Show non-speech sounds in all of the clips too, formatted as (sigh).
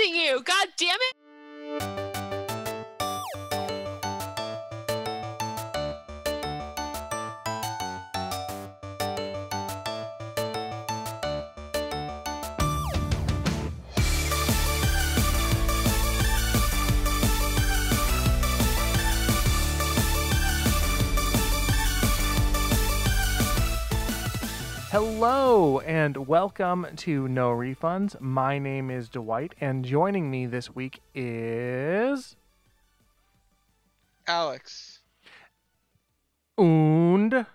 interrupting you. God damn it. Hello and welcome to No Refunds. My name is Dwight, and joining me this week is Alex. Und. (laughs)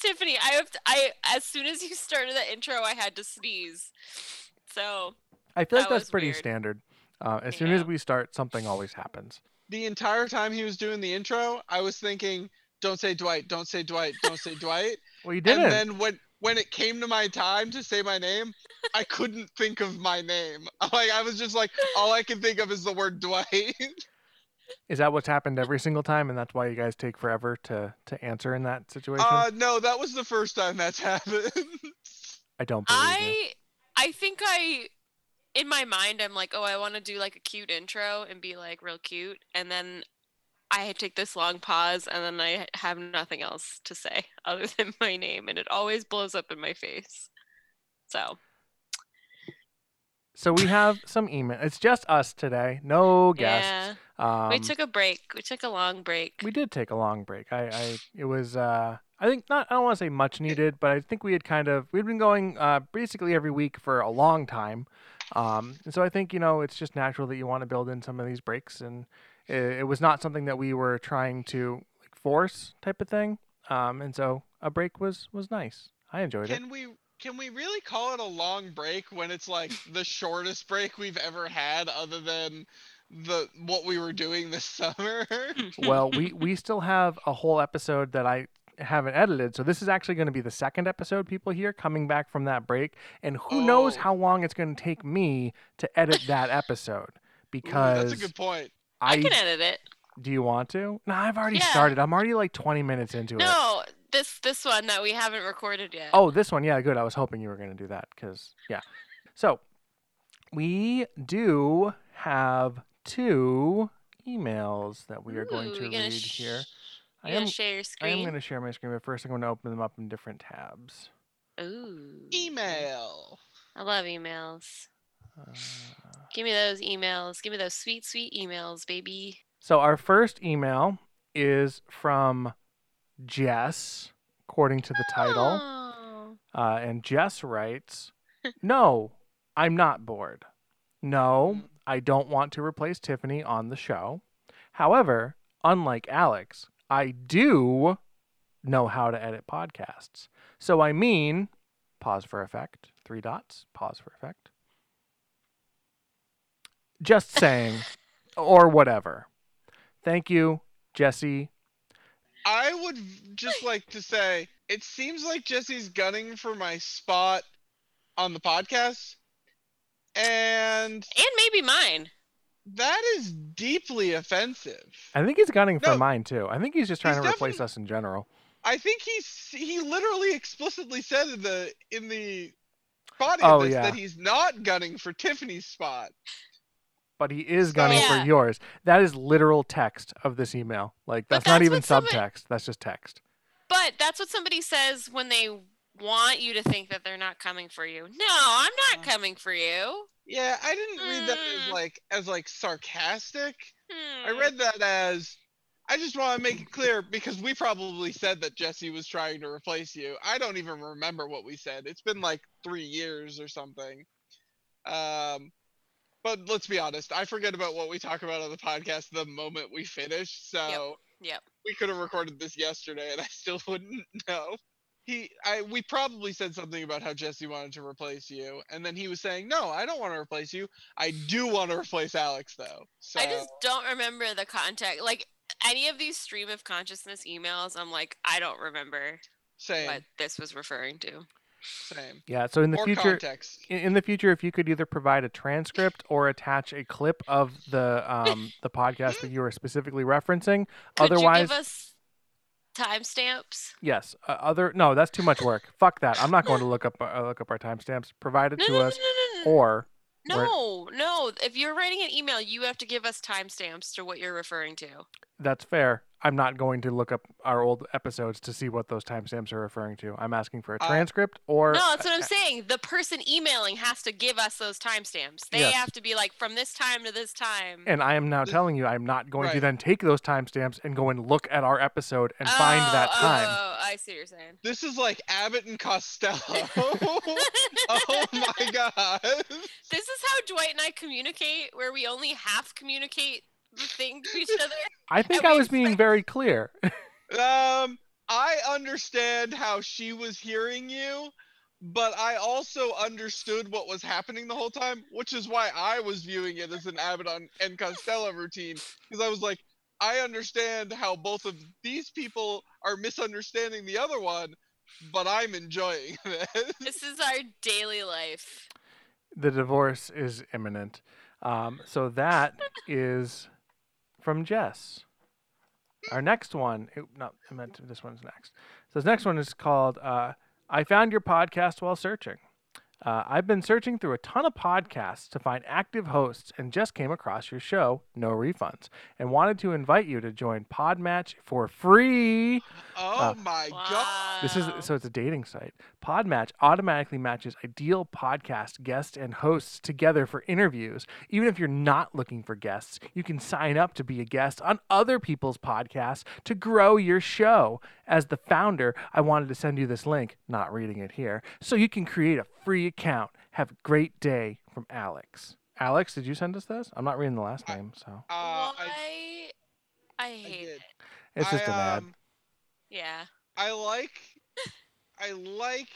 Tiffany, I have to, I as soon as you started the intro, I had to sneeze. So I feel like That that's pretty weird. standard. Uh, as soon as we start, something always happens. The entire time he was doing the intro, I was thinking, "Don't say Dwight, don't say Dwight, don't say Dwight." (laughs) Well, you didn't. and then when when it came to my time to say my name, I couldn't think of my name. (laughs) Like I was just like, all I can think of is the word Dwight. (laughs) Is that what's happened every single time, and that's why you guys take forever to to answer in that situation? uh, no, that was the first time that's (laughs) happened. I don't believe you. I I think I in my mind I'm like, oh, I want to do like a cute intro and be like real cute, and then I take this long pause, and then I have nothing else to say (laughs) other than my name, and it always blows up in my face. So So we have some email. It's just us today. No guests. yeah, Um, we took a break. We took a long break. we did take a long break. I, I it was uh I think not I don't want to say much needed, but I think we had kind of we'd been going uh basically every week for a long time. Um and so I think, you know, it's just natural that you want to build in some of these breaks and it, it was not something that we were trying to like force type of thing. Um and so a break was was nice. I enjoyed it. can we can we really call it a long break when it's like (laughs) the shortest break we've ever had, other than the what we were doing this (laughs) summer? (laughs) well, we we still have a whole episode that I haven't edited. So this is actually going to be the second episode people hear coming back from that break, and who knows Oh. how long it's going to take me to edit that episode Ooh, because that's a good point. I I, can edit it. do you want to? No, I've already Yeah. started. I'm already like 20 minutes into it. No, this this one that we haven't recorded yet. Oh, this one, yeah, good. I was hoping you were going to do that because yeah. So we do have two emails that we are going Ooh, to gonna read sh- here. I am gonna share your screen. I am going to share my screen, but first I'm going to open them up in different tabs. Ooh. Email. I love emails. Uh, Give me those emails. Give me those sweet, sweet emails, baby. so our first email is from Jess, according to the title. Oh. Uh, and Jess writes, No, I'm not bored. No, I don't want to replace Tiffany on the show. However, unlike Alex, I do know how to edit podcasts. So I mean, pause for effect, three dots, pause for effect. Just saying, or whatever. Thank you, Jesse. I would just like to say it seems like Jesse's gunning for my spot on the podcast. And And maybe mine. that is deeply offensive. I think he's gunning for No. mine too. I think he's just trying He's to replace us in general. I think he's he literally explicitly said in the in the body Oh, of this yeah. that he's not gunning for Tiffany's spot. But he is gunning Yeah. for yours. That is literal text of this email. Like But that's, not even what somebody- subtext. That's just text. But that's what somebody says when they want you to think that they're not coming for you. No, I'm not Uh. coming for you. Yeah, I didn't read that Mm. as like as like sarcastic. I Hmm. read that as I just want to make it clear because we probably said that Jesse was trying to replace you. I don't even remember what we said. It's been like three years or something. Um, but let's be honest, I forget about what we talk about on the podcast the moment we finish. So Yep. we could have recorded this yesterday and (laughs) I still wouldn't know. He, I, we probably said something about how Jesse wanted to replace you, and then he was saying, "No, I don't want to replace you. I do want to replace Alex, though." So I just don't remember the contact. Like any of these stream of consciousness emails, I'm like, I don't remember same, what this was referring to. Same. Yeah. So in the More future, context. in, in the future, if you could either provide a transcript or attach a clip of the um the podcast that you are specifically referencing, Could otherwise, you give us timestamps? yes. Uh, other no, that's too much work. Fuck that. I'm not going to look up uh, look up our timestamps. Provide it No, to no, no, us, no, no, no. or No, no. If you're writing an email, you have to give us timestamps to what you're referring to. That's fair. I'm not going to look up our old episodes to see what those timestamps are referring to. I'm asking for a Uh, transcript or No, that's what I'm saying. The person emailing has to give us those timestamps. They Yes. have to be like from this time to this time. And I am now telling you, I'm not going to then take those timestamps and go and look at our episode and find that Oh, time. Oh, I see what you're saying. This is like Abbott and Costello. (laughs) oh my god. This is how Dwight and I communicate, where we only half communicate the thing to each other. (laughs) I think I was being expect- very clear. (laughs) Um, I understand how she was hearing you, but I also understood what was happening the whole time, which is why I was viewing it as an Abbott on- and Costello routine. Because I was like, I understand how both of these people are misunderstanding the other one, but I'm enjoying (laughs) this. This is our daily life. the divorce is imminent. Um, so that is from Jess. Our next one, no, I meant this one's next. So this next one is called uh, "I found your podcast while searching." Uh, I've been searching through a ton of podcasts to find active hosts and just came across your show, No Refunds, and wanted to invite you to join Podmatch for free. Oh Uh, my god. This is so it's a dating site. Podmatch automatically matches ideal podcast guests and hosts together for interviews. Even if you're not looking for guests, you can sign up to be a guest on other people's podcasts to grow your show. As the founder, I wanted to send you this link, not reading it here, so you can create a free account. Have a great day from Alex. Alex, did you send us this? I'm not reading the last I- name, so Uh, I, I, I hate did. it. it's just I, an ad. um, Yeah. I like I like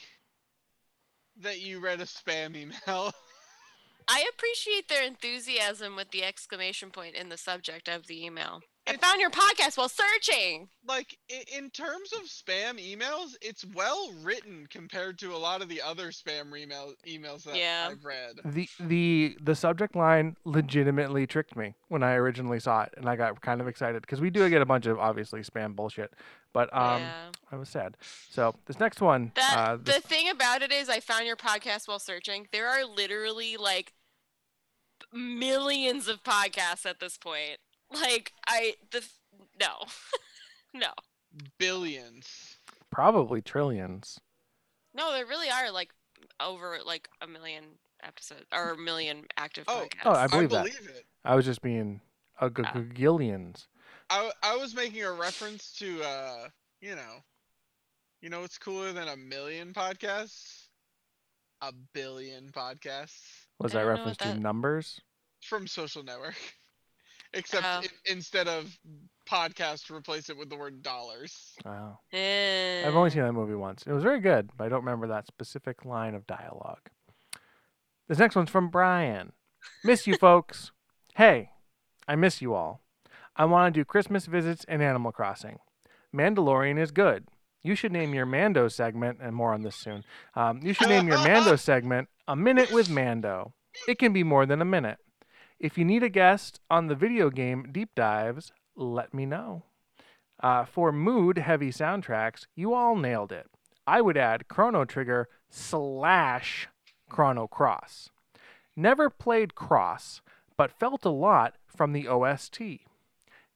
that you read a spam email. (laughs) I appreciate their enthusiasm with the exclamation point in the subject of the email. I It's- found your podcast while searching. like in terms of spam emails, it's well written compared to a lot of the other spam email emails that Yeah. I've read. the the the subject line legitimately tricked me when I originally saw it, and I got kind of excited because we do get a bunch of obviously spam bullshit, but um, yeah. I was sad. So this next one, That uh, this, the thing about it is, I found your podcast while searching. There are literally like millions of podcasts at this point. Like I the no, (laughs) no, Billions. probably trillions. no. There really are like over like a million episodes or a million active Oh. podcasts. Oh, I I believe that. believe it. I was just being a g- Ah. gillions. I I was making a reference to uh, you know, you know what's cooler than a million podcasts? A billion podcasts Was I that reference what to that- numbers? from Social Network. (laughs) Except Oh. in, instead of podcast, replace it with the word dollars. Wow. Eh. I've only seen that movie once. It was very good, but I don't remember that specific line of dialogue. This next one's from Brian. Miss you folks. (laughs) Hey, I miss you all. I want to do Christmas visits and Animal Crossing. Mandalorian is good. You should name your Mando segment, and more on this soon. Um, you should name your Mando (laughs) segment A Minute with Mando. It can be more than a minute. If you need a guest on the video game deep dives, let me know. Uh, for mood heavy soundtracks, you all nailed it. I would add Chrono Trigger slash Chrono Cross. Never played Cross, but felt a lot from the OST.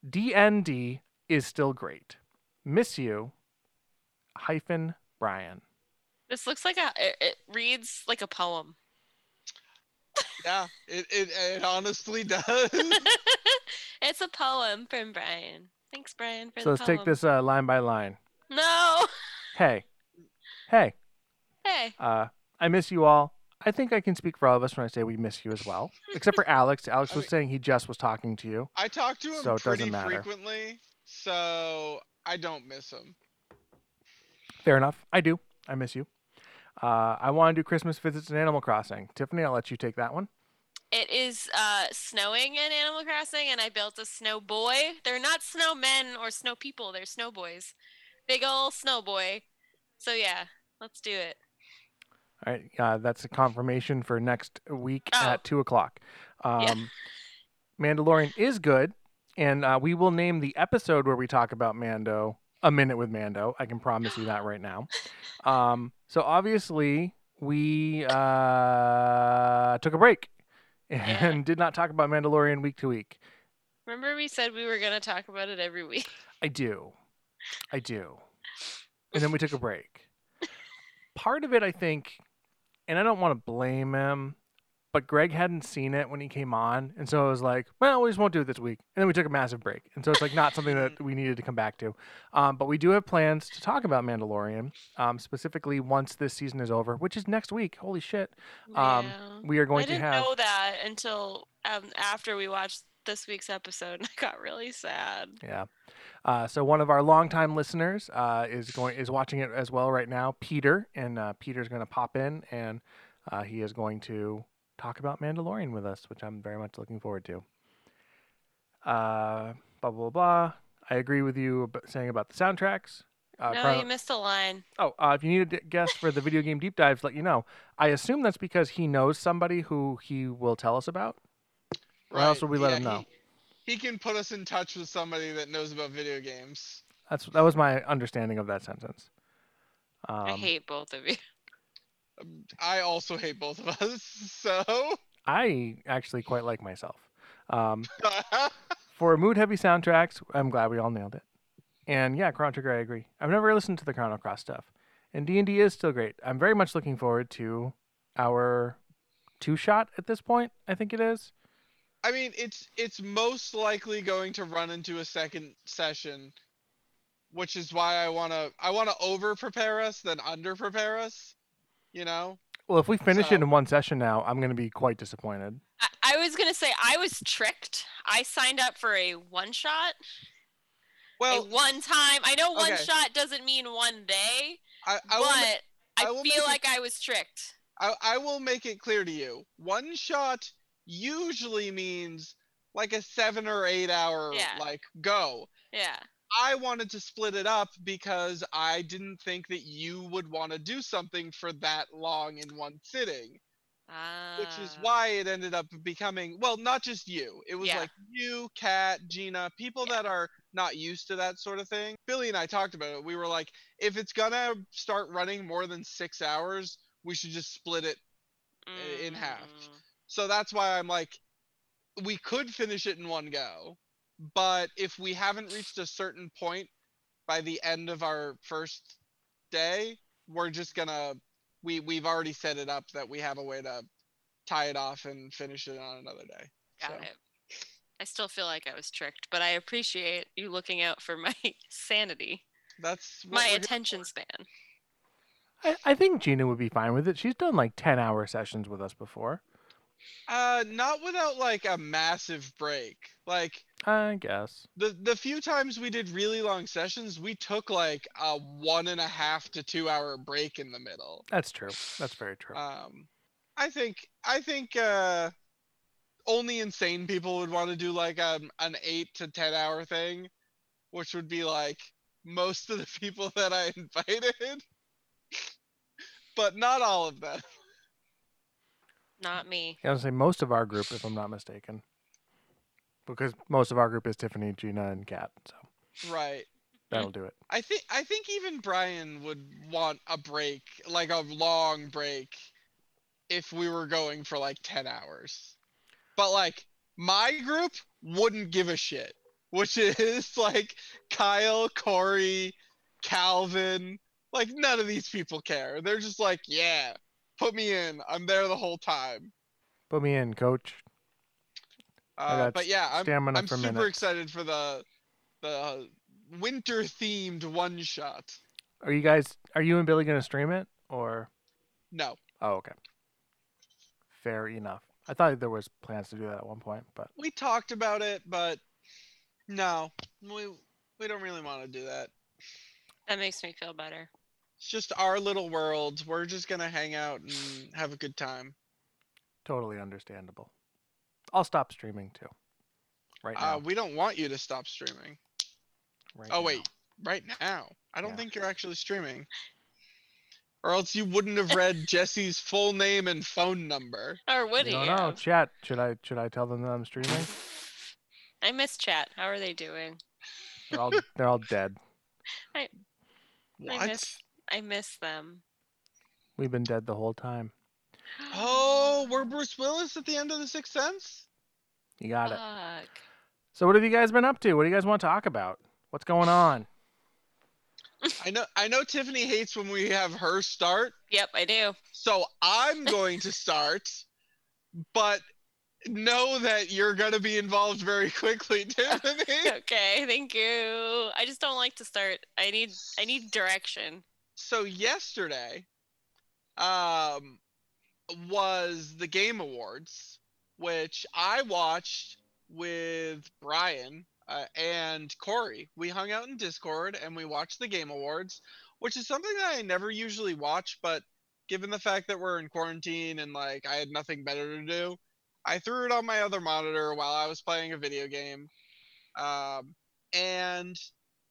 DND is still great. Miss you, hyphen Brian. This looks like a. It, it reads like a poem. Yeah, it, it, it honestly (laughs) does. (laughs) it's a poem from Brian. Thanks, Brian, for So the let's take this uh, line by line. No. Hey, hey, Hey. uh, I miss you all. I think I can speak for all of us when I say we miss you as well, (laughs) except for Alex. Alex I was mean- saying he just was talking to you. I talk to him So it doesn't pretty matter. frequently, so I don't miss him. Fair enough. I do. I miss you. Uh, I want to do Christmas visits in Animal Crossing. Tiffany, I'll let you take that one. It is uh, snowing in Animal Crossing, and I built a snow boy. They're not snowmen or snow people. They're snow boys. Big ol' snow boy. So yeah, let's do it. All right. Uh, that's a confirmation for next week Oh. at 2 o'clock. Um, Yeah. Mandalorian is good, and uh, we will name the episode where we talk about Mando A Minute with Mando. I can promise you that right now. (gasps) Um, so obviously, we uh, took a break and did not talk about Mandalorian week to week. Remember we said we were gonna talk about it every week. I do. I do. And then we took a break. (laughs) Part of it, I think, and I don't want to blame him, but Greg hadn't seen it when he came on. And so I was like, well, we just won't do it this week. And then we took a massive break. And so it's like not something that (laughs) we needed to come back to. Um, but we do have plans to talk about Mandalorian, um, specifically once this season is over, which is next week. Holy shit. Um, Yeah. We are going to have. I didn't know that until um, after we watched this week's episode, and (laughs) I got really sad. Yeah. Uh, so one of our longtime listeners uh, is going is watching it as well right now, Peter, and uh, Peter's going to pop in and uh, he is going to talk about Mandalorian with us, which I'm very much looking forward to. Uh, blah blah blah. I agree with you about saying about the soundtracks. Uh, no, Chrono- you missed a line. Oh, uh, if you need a d- guest for the video game deep dives, let you know. I assume that's because he knows somebody who he will tell us about. Or else would we let him know? He, he can put us in touch with somebody that knows about video games. That's that was my understanding of that sentence. Um, I hate both of you. I also hate both of us, (laughs) so I actually quite like myself. Um, (laughs) for mood heavy soundtracks, I'm glad we all nailed it. And yeah, Chrono Trigger, I agree. I've never listened to the Chrono Cross stuff, and D and D is still great. I'm very much looking forward to our two shot at this point. I think it is. I mean, it's it's most likely going to run into a second session, which is why I wanna I wanna over prepare us than under prepare us. You know. Well, if we finish So- it in one session now, I'm going to be quite disappointed. I, I was gonna say I was tricked. I signed up for a one shot, Well, a one time. I know one okay. shot doesn't mean one day, I, I but will ma- I, I will make feel it- like I was tricked. I, I will make it clear to you. One shot usually means like a seven or eight hour Yeah. like go. Yeah. I wanted to split it up because I didn't think that you would want to do something for that long in one sitting, which is Ah. why it ended up becoming well, not just you. It was Yeah. like you, Kat, Gina, people Yeah. that are not used to that sort of thing. Billy and I talked about it. We were like, if it's gonna start running more than six hours, we should just split it in half. Mm. So that's why I'm like, we could finish it in one go, but if we haven't reached a certain point by the end of our first day, we're just gonna we we've already set it up that we have a way to tie it off and finish it on another day. Got So, it. I still feel like I was tricked, but I appreciate you looking out for my (laughs) sanity, That's my attention span. I, I think Gina would be fine with it. She's done like 10 hour sessions with us before. Uh, not without like a massive break. Like I guess. the the few times we did really long sessions, we took like a one and a half to two hour break in the middle. That's true. That's very true. Um, I think I think uh, only insane people would want to do like um, an eight to ten hour thing, which would be like most of the (laughs) people that I invited, but not all of them. Not me. I was say most of our group, if I'm not mistaken, because most of our group is Tiffany, Gina, and Kat. So Right. that'll do it. I think I think even Brian would want a break, like a long break, if we were going for like ten hours. But like my group wouldn't give a shit, which is (laughs) like Kyle, Corey, Calvin. Like none of these people care. They're just like, yeah, put me in. I'm there the whole time. Put me in, coach. Uh, but yeah, I'm, stamina I'm super minutes. excited for the the winter themed one shot. Are you guys? Are you and Billy gonna stream it or? No. Oh, okay. Fair enough. I thought there was plans to do that at one point, but we talked about it, but no, we we don't really want to do that. That makes me feel better. It's just our little world. We're just gonna hang out and have a good time. totally understandable. I'll stop streaming too. Right now. Uh, we don't want you to stop streaming. right Oh now. wait, right now? I don't Yeah. think you're actually streaming. Or else you wouldn't have read (laughs) Jesse's full name and phone number. Or would I he? don't know. have? Chat. Should I should I tell them that I'm streaming? I miss chat. How are they doing? They're all they're all dead. (laughs) What? miss- I miss them. We've been dead the whole time. Oh, we're Bruce Willis at the end of the Sixth Sense. You got it. Fuck. So what have you guys been up to? What do you guys want to talk about? What's going on? I know. I know Tiffany hates when we have her start, Yep, I do. so I'm going to start. But know that you're going to be involved very quickly, (laughs) Tiffany. (laughs) Okay, thank you. I just don't like to start. I need I need direction. So yesterday um was the game awards which i watched with brian uh, and corey. We hung out in discord and we watched the game awards which is something that i never usually watch but given the fact that we're in quarantine and like i had nothing better to do i threw it on my other monitor while i was playing a video game. Um, and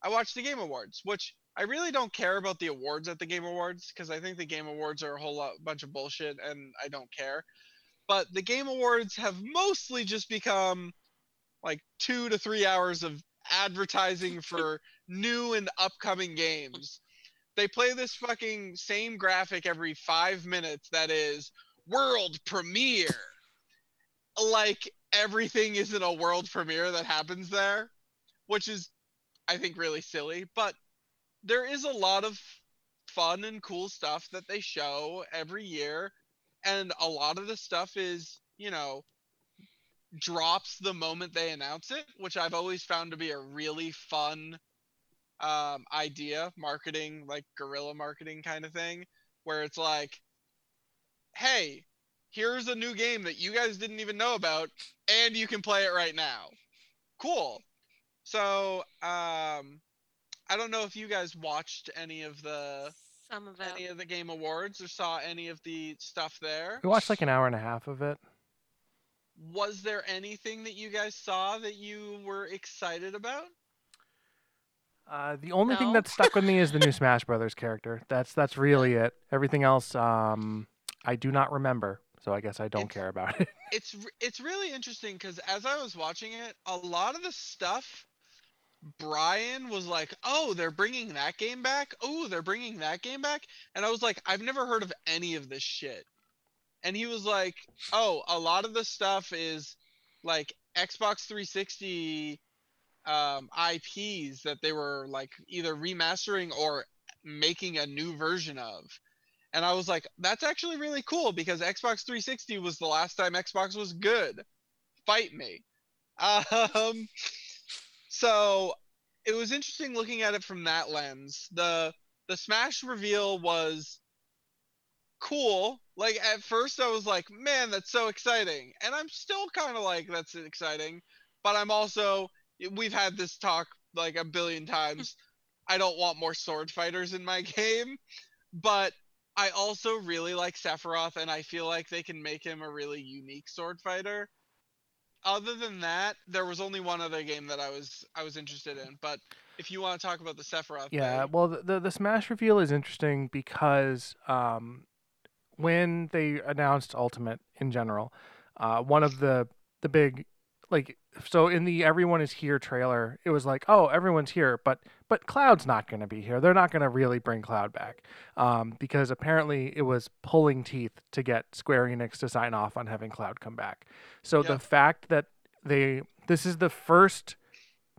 i watched the game awards which I really don't care about the awards at the Game Awards because I think the Game Awards are a whole lot bunch of bullshit and I don't care. But the Game Awards have mostly just become like two to three hours of advertising for (laughs) new and upcoming games. They play this fucking same graphic every five minutes that is world premiere. Like everything isn't a world premiere that happens there, which is, I think, really silly. But there is a lot of fun and cool stuff that they show every year. And a lot of the stuff is you know drops the moment they announce it which i've always found to be a really fun um, idea marketing like guerrilla marketing kind of thing where it's like hey here's a new game that you guys didn't even know about and you can play it right now. Cool. So um I don't know if you guys watched any of the Some of them. any of the game awards or saw any of the stuff there. We watched like an hour and a half of it. Was there anything that you guys saw that you were excited about? Uh, the only thing that stuck with me is the new (laughs) Smash Brothers character. That's that's really it. Everything else, um, I do not remember, so I guess I don't It's- care about it. It's it's really interesting because as I was watching it, a lot of the stuff Brian was like, "Oh, they're bringing that game back. Oh, they're bringing that game back," and I was like, "I've never heard of any of this shit." And he was like, "Oh, a lot of the stuff is like Xbox 360 um, IPs that they were like either remastering or making a new version of." And I was like, "That's actually really cool because Xbox 360 was the last time Xbox was good. Fight me." (laughs) Um, so it was interesting looking at it from that lens. The the Smash reveal was cool. Like at first I was like, "Man, that's so exciting." And I'm still kind of like that's exciting, but I'm also we've had this talk like a billion times. I don't want more sword fighters in my (laughs) game, but I also really like Sephiroth and I feel like they can make him a really unique sword fighter other than that, there was only one other game that I was I was interested in. But if you want to talk about the Sephiroth, Yeah, thing, well, the, the the Smash reveal is interesting because um, when they announced Ultimate in general, uh, one of the the big like so in the Everyone is Here trailer, it was like, oh, everyone's here, but but Cloud's not going to be here. They're not going to really bring Cloud back um, because apparently it was pulling teeth to get Square Enix to sign off on having Cloud come back. So the fact that they this is the first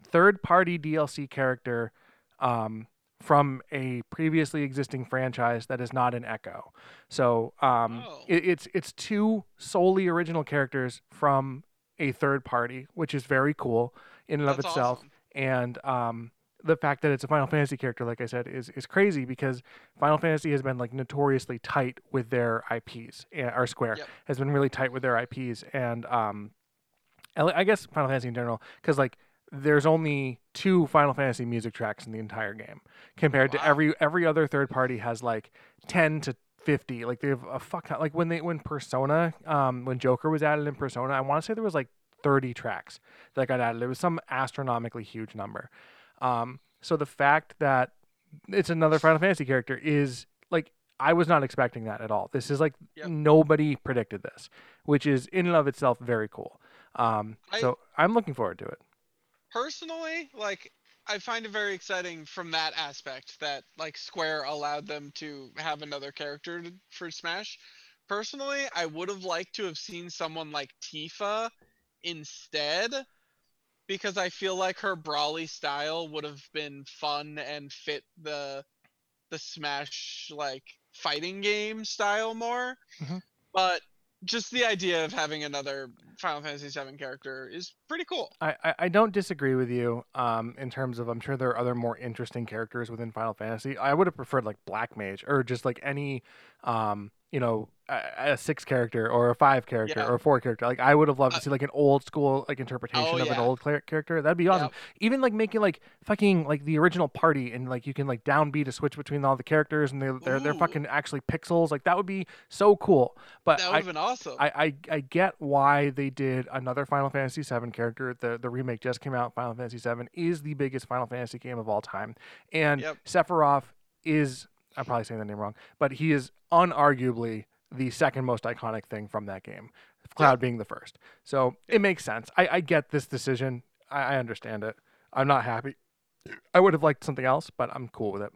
third party DLC character um, from a previously existing franchise that is not an Echo. So um, Oh. it, it's it's two solely original characters from a third party, which is very cool in and of That's itself. awesome. And um, the fact that it's a Final Fantasy character, like I said, is is crazy because Final Fantasy has been like notoriously tight with their IPs. eh, Or Square Yep. has been really tight with their IPs, and um, I guess Final Fantasy in general, because like there's only two Final Fantasy music tracks in the entire game, compared to every every other third party has like ten to fifty. Like they have a fuck ton- like when they when Persona, um, when Joker was added in Persona, I want to say there was like thirty tracks that got added. It was some astronomically huge number. Um, so the fact that it's another Final Fantasy character is like I was not expecting that at all. This is like Yep. nobody predicted this, which is in and of itself very cool. Um, I- so I'm looking forward to it. personally, like I find it very exciting from that aspect that like Square allowed them to have another character for Smash. personally, I would have liked to have seen someone like Tifa instead, because I feel like her brawly style would have been fun and fit the the Smash like fighting game style more. Mhm. But just the idea of having another Final Fantasy VII character is pretty cool. I, I, I don't disagree with you um, in terms of I'm sure there are other more interesting characters within Final Fantasy. I would have preferred like Black Mage or just like any um, you know a, a six character or a five character Yeah. or a four character. Like I would have loved Uh, to see like an old school like interpretation Oh, of an old character. That'd be awesome. Yep. Even like making like fucking like the original party and like you can like downbeat to switch between all the characters and they're they're, they're fucking actually pixels. Like that would be so cool. But That would have been awesome. I, I I get why they did another Final Fantasy VII character. The the remake just came out. Final Fantasy VII is the biggest Final Fantasy game of all time, and Yep. Sephiroth is I'm probably saying the name wrong, but he is unarguably the second most iconic thing from that game. Cloud being the first, so it makes sense. I, I get this decision. I, I understand it. I'm not happy. I would have liked something else, but I'm cool with it.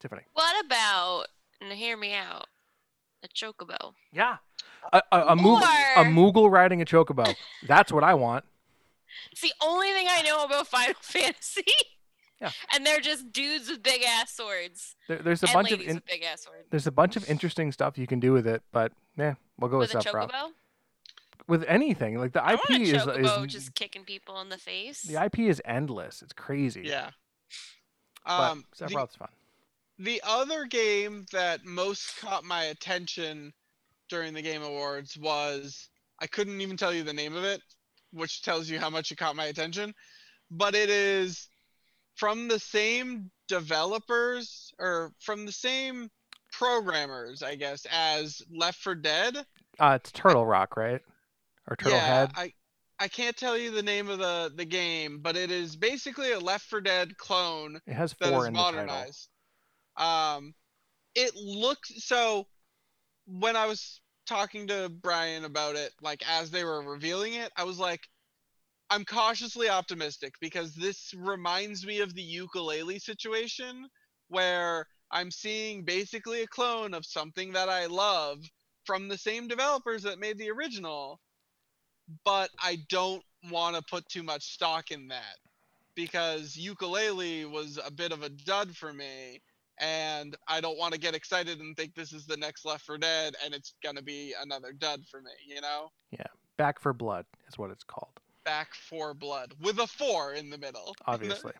Tiffany. What about and hear me out? A chocobo. Yeah. A, a, a, Moog- a Moogle riding a chocobo. That's what I want. (laughs) It's the only thing I know about Final (laughs) Fantasy. Yeah. And they're just dudes with big ass swords. There, there's a and bunch of in, with big ass swords. there's a bunch of interesting stuff you can do with it, but yeah, we'll go with, With a Sephiroth. chocobo? With anything, like the I IP want a is, chocobo is just kicking people in the face. the IP is endless. It's crazy. yeah. but Um, the, Sephiroth's fun. the other game that most caught my attention during the Game Awards was I couldn't even tell you the name of it, which tells you how much it caught my attention. But it is from the same developers or from the same programmers, I guess, as Left 4 Dead. Uh, it's Turtle Rock, right? Or Turtle yeah, Head. I I can't tell you the name of the the game, but it is basically a Left 4 Dead clone It has that four is in the title. modernized. Um, it looks so. When I was talking to Brian about it, like as they were revealing it, I was like, I'm cautiously optimistic because this reminds me of the ukulele situation where I'm seeing basically a clone of something that I love from the same developers that made the original, but I don't want to put too much stock in that because ukulele was a bit of a dud for me and I don't want to get excited and think this is the next Left 4 Dead and it's gonna be another dud for me, you know? Yeah. Back 4 Blood is what it's called, Back 4 Blood with a four in the middle. (laughs) obviously.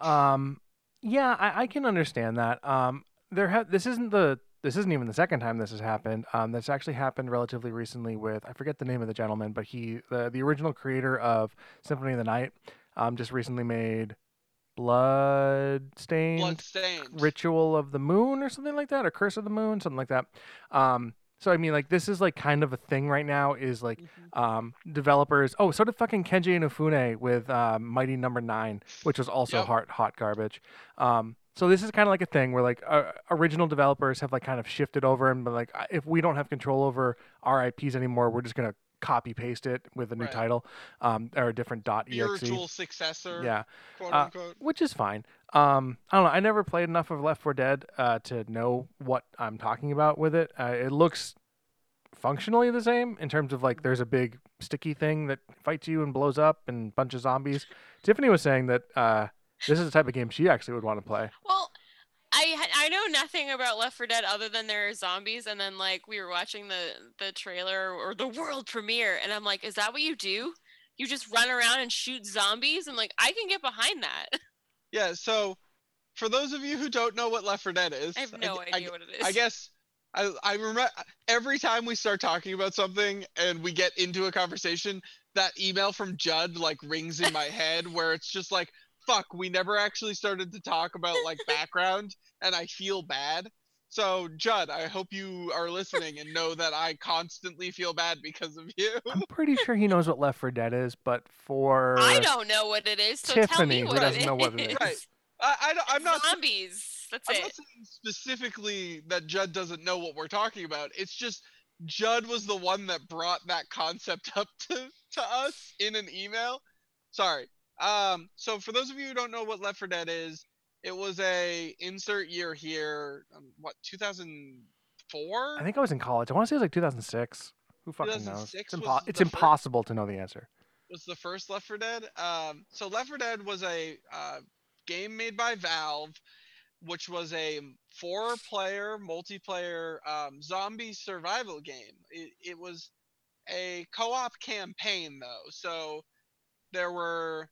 um, yeah, I, I can understand that. Um, there ha- this isn't the this isn't even the second time this has happened. Um, this actually happened relatively recently with I forget the name of the gentleman, but he the the original creator of Symphony of the Night, um, just recently made Bloodstained, Ritual of the Moon or something like that, or Curse of the Moon, something like that. Um, so I mean, like this is like kind of a thing right now. Is like Mhm. um, developers. Oh, so did fucking Kenji Inafune with um, Mighty Number Nine, which was also Yep. hot hot garbage. Um, so this is kind of like a thing where like uh, original developers have like kind of shifted over and been like, "Uh, if we don't have control over our IPs anymore, we're just gonna copy paste it with a new Right. title um, or a different dot exe. Spiritual successor, Yeah, quote Uh, which is fine. Um, I don't know. I never played enough of Left 4 Dead uh, to know what I'm talking about with it. Uh, it looks functionally the same in terms of like there's a big sticky thing that fights you and blows up and a bunch of zombies. (laughs) Tiffany was saying that uh, this is the type of game she actually would want to play. Well, I I know nothing about Left 4 Dead other than there are zombies, and then like we were watching the the trailer or the (laughs) world premiere, and I'm like, is that what you do? You just run around and shoot zombies? I'm like, I can get behind that. Yeah, so for those of you who don't know what Left 4 Dead is, I have no I idea what it is. I guess I I remember every time we start talking about something and we get into a conversation, that email from Judd like rings in my head where it's just like, fuck, we never actually started to talk about like background and I feel bad. So Judd, I hope you are listening and know that I constantly feel bad because of you. I'm pretty sure he knows what Left 4 Dead is, but for I don't know what it is, so tell Tiffany, me who doesn't it know what it is. Right. I, I don't- I'm not zombies. That's I'm it. not saying specifically that Judd doesn't know what we're talking about. It's just Judd was the one that brought that concept up to, to us in an email. Sorry. Um, so for those of you who don't know what Left 4 Dead is, it was a insert year here, um, what 2004. I think I was in college. I want to say it was like 2006. Who fucking knows? It's, impo- it's impossible to know the answer. was the first Left 4 Dead. Um, so Left 4 Dead was a uh, game made by Valve, which was a four-player multiplayer um, zombie survival game. It, it was a co-op campaign though, so there were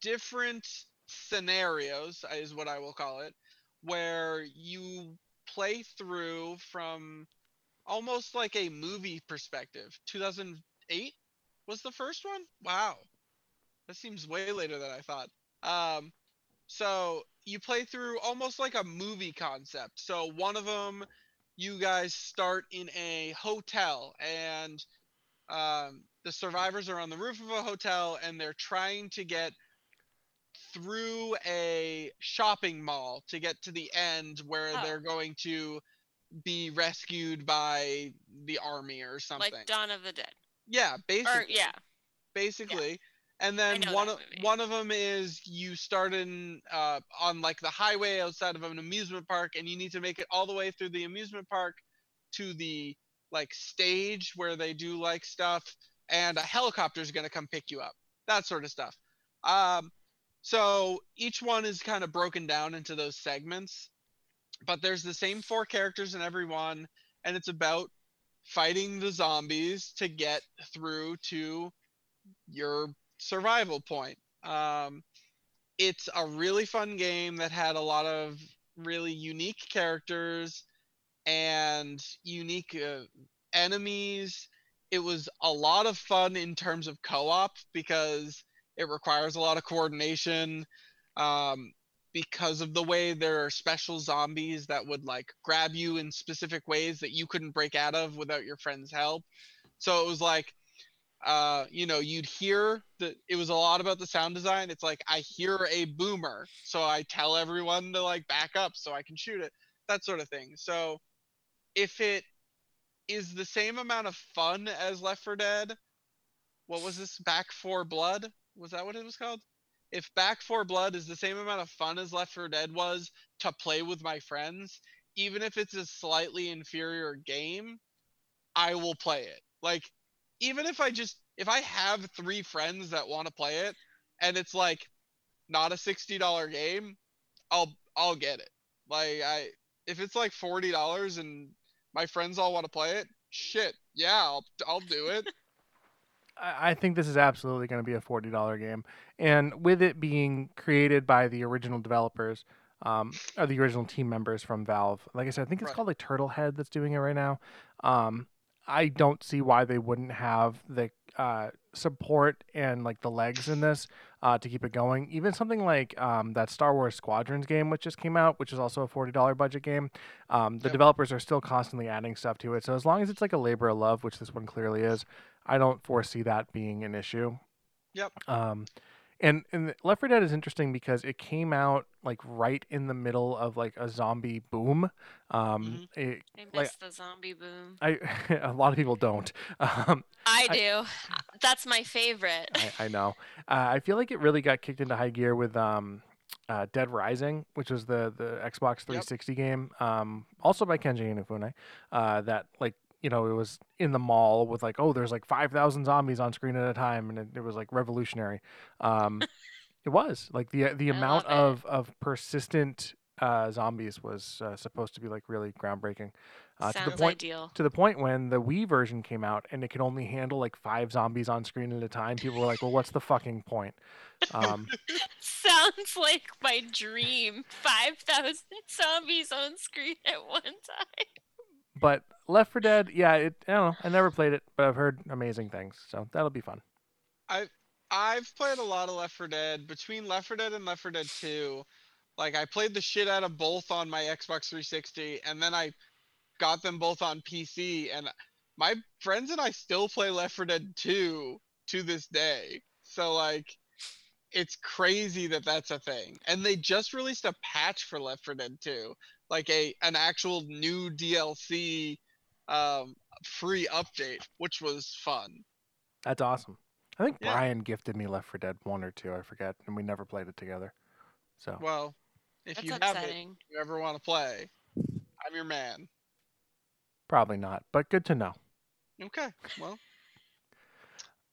different scenarios, is what I will call it, where you play through from almost like a movie perspective. 2008 was the first one? Wow. That seems way later than I thought. Um, so you play through almost like a movie concept. So one of them, you guys start in a hotel, and um, the survivors are on the roof of a hotel, and they're trying to get through a shopping mall to get to the end where Oh. they're going to be rescued by the army or something. Like Dawn of the Dead. yeah, basically Or yeah. basically. And then one of movie. one of them is you start in uh, on like the highway outside of an amusement park, and you need to make it all the way through the amusement park to the like stage where they do like stuff, and a helicopter is gonna come pick you up, that sort of stuff. Um, so each one is kind of broken down into those segments, but there's the same four characters in every one, and it's about fighting the zombies to get through to your survival point. Um, it's a really fun game that had a lot of really unique characters and unique uh, enemies. It was a lot of fun in terms of co-op because it requires a lot of coordination. Um, because of the way there are special zombies that would like grab you in specific ways that you couldn't break out of without your friend's help. So it was like uh, you know, you'd hear that it was a lot about the sound design. It's like I hear a boomer, so I tell everyone to like back up so I can shoot it, that sort of thing. So if it is the same amount of fun as Left 4 Dead, what was this? Back 4 Blood? Was that what it was called? If Back 4 Blood is the same amount of fun as Left 4 Dead was to play with my friends, even if it's a slightly inferior game, I will play it. Like even if I just if I have three friends that want to play it and it's like not a sixty dollar game, I'll I'll get it. Like I if it's like forty dollars and my friends all want to play it, shit, yeah, I'll I'll do it. (laughs) I think this is absolutely going to be a forty dollar game, and with it being created by the original developers, um, or the original team members from Valve. Like I said, I think it's Right. called like Turtlehead that's doing it right now. Um, I don't see why they wouldn't have the uh, support and like the legs in this uh, to keep it going. Even something like um, that Star Wars Squadrons game, which just came out, which is also a forty dollar budget game. Um, the Yep. developers are still constantly adding stuff to it. So as long as it's like a labor of love, which this one clearly is, I don't foresee that being an issue. Yep. Um, and and Left 4 Dead is interesting because it came out like right in the middle of like a zombie boom. Um, it, I miss Like- the zombie boom. I (laughs) a lot of people don't. Um, I I- do. That's my favorite. I, I know. Uh, I feel like it really got kicked into high gear with um, uh, Dead Rising, which was the the Xbox 360 game, um, also by Kenji Inafune. Uh, that like you know it was in the mall with like oh there's like 5,000 zombies on screen at a time, and it, it was like revolutionary. Um, (laughs) it was like the the I amount of of persistent uh, zombies was uh, supposed to be like really groundbreaking. Uh, to the point ideal. to the point when the Wii version came out and it could only handle like five zombies on screen at a time, people were like, "Well, what's the fucking point?" Um, (laughs) Sounds like my dream. 5,000 (laughs) zombies on screen at one time. But Left 4 Dead, yeah, it, I don't know. I never played it, but I've heard amazing things, so that'll be fun. I've played a lot of Left 4 Dead. Between Left 4 Dead and Left 4 Dead 2, like I played the shit out of both on my Xbox 360, and then I got them both on PC. And my friends and I still play Left 4 Dead 2 to this day. So like, it's crazy that that's a thing. And they just released a patch for Left 4 Dead 2, like a an actual new DLC um, free update, which was fun. That's awesome. I think Yeah. Brian gifted me Left 4 Dead 1 or 2, I forget, and we never played it together. So, Well, if That's you have it, if you ever want to play, I'm your man. Probably not, but good to know. Okay, well.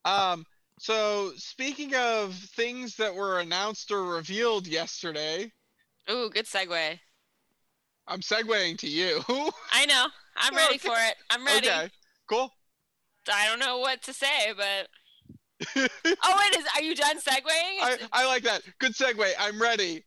Um, so speaking of things that were announced or revealed yesterday, Ooh, good segue. I'm segueing to you. (laughs) I know. I'm ready Okay. for it. I'm ready. okay, cool. I don't know what to say, but (laughs) oh wait, is are you done segueing? I, I like that. Good segue. I'm ready.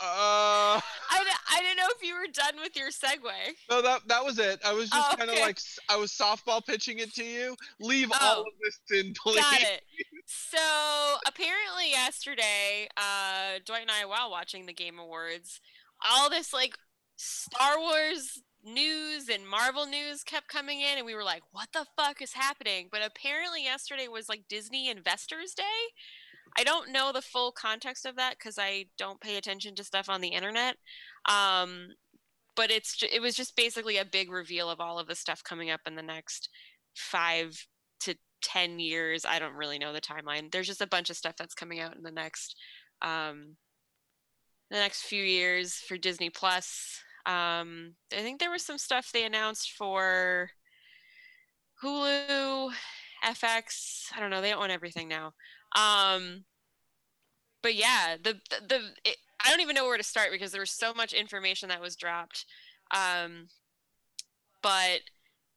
Uh, I, I didn't know if you were done with your segue. no, that that was it. I was just Oh, kind of okay. like I was softball pitching it to you. Leave all Oh. of this in, please. Got it. So apparently yesterday, uh, Dwight and I, while watching the Game Awards, all this like Star Wars news and Marvel news kept coming in, and we were like, "What the fuck is happening?" But apparently yesterday was like Disney Investors Day. I don't know the full context of that because I don't pay attention to stuff on the internet. Um, but it's ju- it was just basically a big reveal of all of the stuff coming up in the next five to 10 years i don't really know the timeline there's just a bunch of stuff that's coming out in the next um the next few years for disney plus um i think there was some stuff they announced for hulu fx i don't know they own everything now um but yeah the the, the it, i don't even know where to start because there was so much information that was dropped um but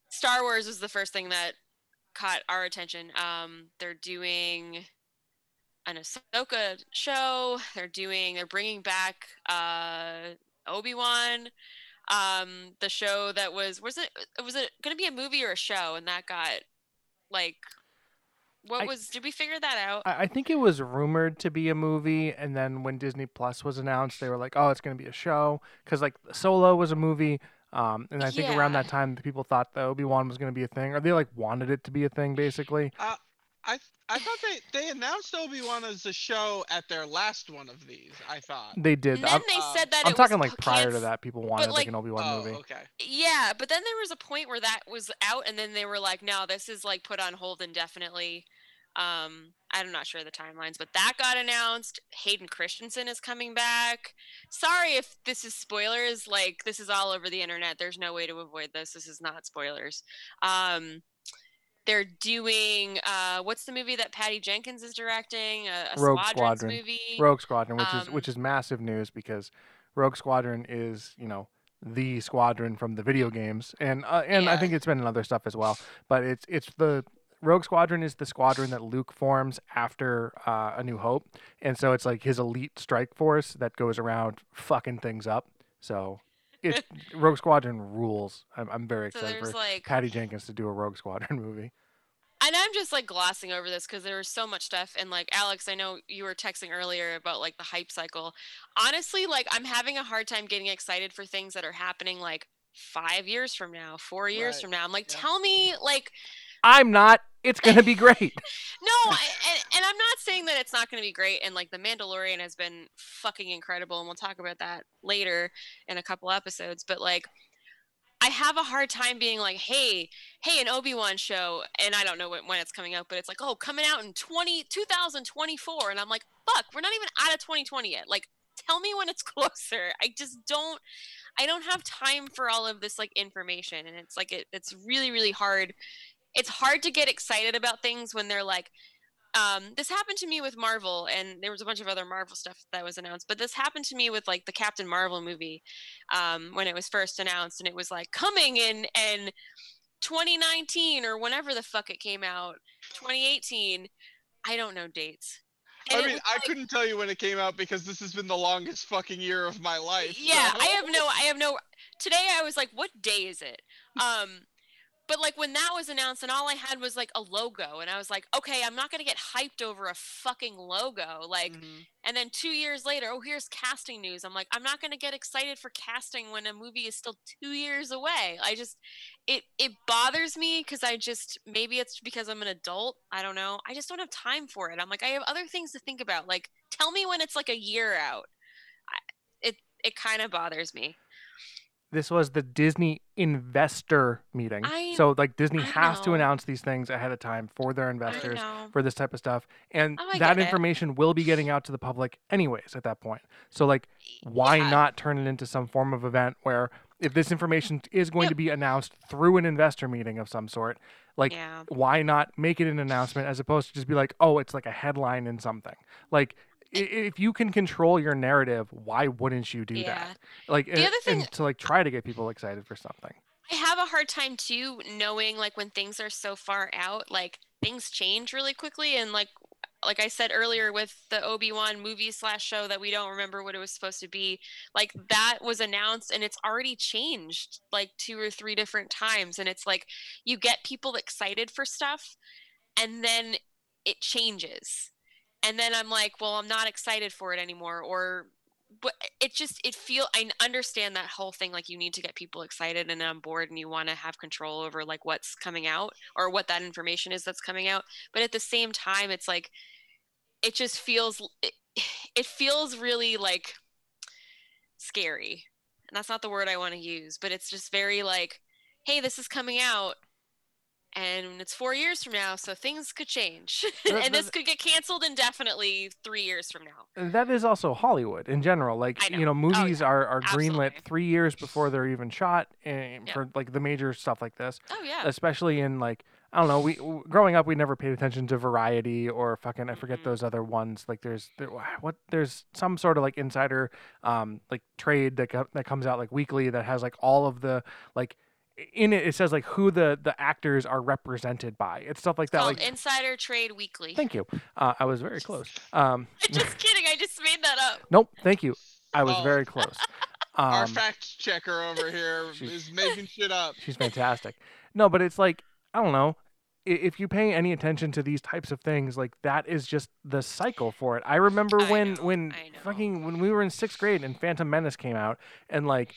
star wars was the first thing that caught our attention. Um, they're doing an Ahsoka show. They're doing. They're bringing back uh, Obi Wan. Um, the show that was was it was it going to be a movie or a show, and that got like what I- was? Did we figure that out? I, I think it was rumored to be a movie, and then when Disney Plus was announced, they were like, "Oh, it's going to be a show," because like Solo was a movie. Um, and I think around that time, the people thought that Obi Wan was going to be a thing, or they like wanted it to be a thing, basically. I I thought they they announced Obi Wan as a show at their last one of these. I thought. They did. and then I'm, they um, said that I'm it talking was like prior to that, people wanted like, like- an Obi Wan oh, movie. okay. Yeah, but then there was a point where that was out, and then they were like, "No, this is like put on hold indefinitely." Um, I'm not sure of the timelines, but that got announced. Hayden Christensen is coming back. Sorry if this is spoilers. Like this is all over the internet. There's no way to avoid this. This is not spoilers. Um, they're doing uh, what's the movie that Patty Jenkins is directing? A, a Rogue Squadron. movie. Rogue Squadron, which is Um, which is massive news because Rogue Squadron is you know the squadron from the video games, and uh, and I think it's been in other stuff as well. But it's it's the Rogue Squadron is the squadron that Luke forms after uh, A New Hope, and so it's like his elite strike force that goes around fucking things up. So it Rogue Squadron rules. I'm I'm very so excited there's for like Patty Jenkins to do a Rogue Squadron (laughs) movie. and I'm just like glossing over this because there was so much stuff. And like Alex, I know you were texting earlier about like the hype cycle. Honestly, like I'm having a hard time getting excited for things that are happening like five years from now, four years Right. from now. I'm like, Yeah. tell me, like, I'm not. It's gonna be great. (laughs) no, I, and, and I'm not saying that it's not going to be great. And like, The Mandalorian has been fucking incredible, and we'll talk about that later in a couple episodes. But like, I have a hard time being like, hey, hey, an Obi Wan show, and I don't know when, when it's coming out, but it's like, oh, coming out in 20, 2024, and I'm like, fuck, we're not even out of 2020 yet. Like, tell me when it's (laughs) closer. I just don't. I don't have time for all of this like information, and it's like it, it's really really hard. It's hard to get excited about things when they're like, um, this happened to me with Marvel, and there was a bunch of other Marvel stuff that was announced. But this happened to me with like the Captain Marvel movie um, when it was first announced, and it was like coming in and 2019 or whenever the fuck it came out, 2018. I don't know dates. And I mean, I like- couldn't tell you when it came out because this has been the longest fucking year of my life. Yeah, so- I have no, I have no. Today I was like, what day is it? Um, but like when that was announced, and all I had was like a logo, and I was like, okay, I'm not gonna get hyped over a fucking logo. Like, Mhm. and then two years later, oh, here's casting news. I'm like, I'm not gonna get excited for casting when a movie is still two years away. I just, it it bothers me because I just maybe it's because I'm an adult. I don't know. I just don't have time for it. I'm like, I have other things to think about. Like, tell me when it's like a year out. I, it it kind of bothers me. This was the Disney investor meeting. I- so like Disney I has to announce these things ahead of time for their investors for this type of stuff. And Oh, that get it. information will be getting out to the public anyways at that point. So like why Yeah. not turn it into some form of event where if this information is going Yep. to be announced through an investor meeting of some sort, like yeah. why not make it an announcement as opposed to just be like, oh, it's like a headline in something. Like if you can control your narrative, why wouldn't you do Yeah. that? Like the uh, other thing- to like try to get people excited for something. I have a hard time too knowing like when things are so far out, like things change really quickly and like like I said earlier with the Obi-Wan movie slash show that we don't remember what it was supposed to be, like that was announced and it's already changed like two or three different times. And it's like you get people excited for stuff and then it changes. And then I'm like, well, I'm not excited for it anymore. Or but it just it feel I understand that whole thing like you need to get people excited and on board and you want to have control over like what's coming out or what that information is that's coming out but at the same time it's like it just feels it, it feels really like scary and that's not the word I want to use but it's just very like hey this is coming out and it's four years from now so things could change (laughs) and this could get canceled indefinitely three years from now that is also Hollywood in general. Like I you know, know. Oh, movies yeah. are, are greenlit three years before they're even shot, and Yeah. for like the major stuff like this. oh yeah especially in like I don't know. We growing up, we never paid attention to Variety or fucking I forget Mhm. those other ones. Like there's there, what there's some sort of like insider um like trade that that comes out like weekly that has like all of the like in it it says like who the the actors are represented by. It's stuff like that. called Like Insider Trade Weekly. thank you. Uh, I was very close. Um, (laughs) Just kidding. I just made that up. nope. Thank you. I was Oh. very close. (laughs) Our Um, fact checker over here (laughs) is making shit up. She's fantastic. No, but it's like I don't know. If you pay any attention to these types of things, like that is just the cycle for it. I remember I when know, when I fucking when we were in sixth grade and Phantom Menace came out, and like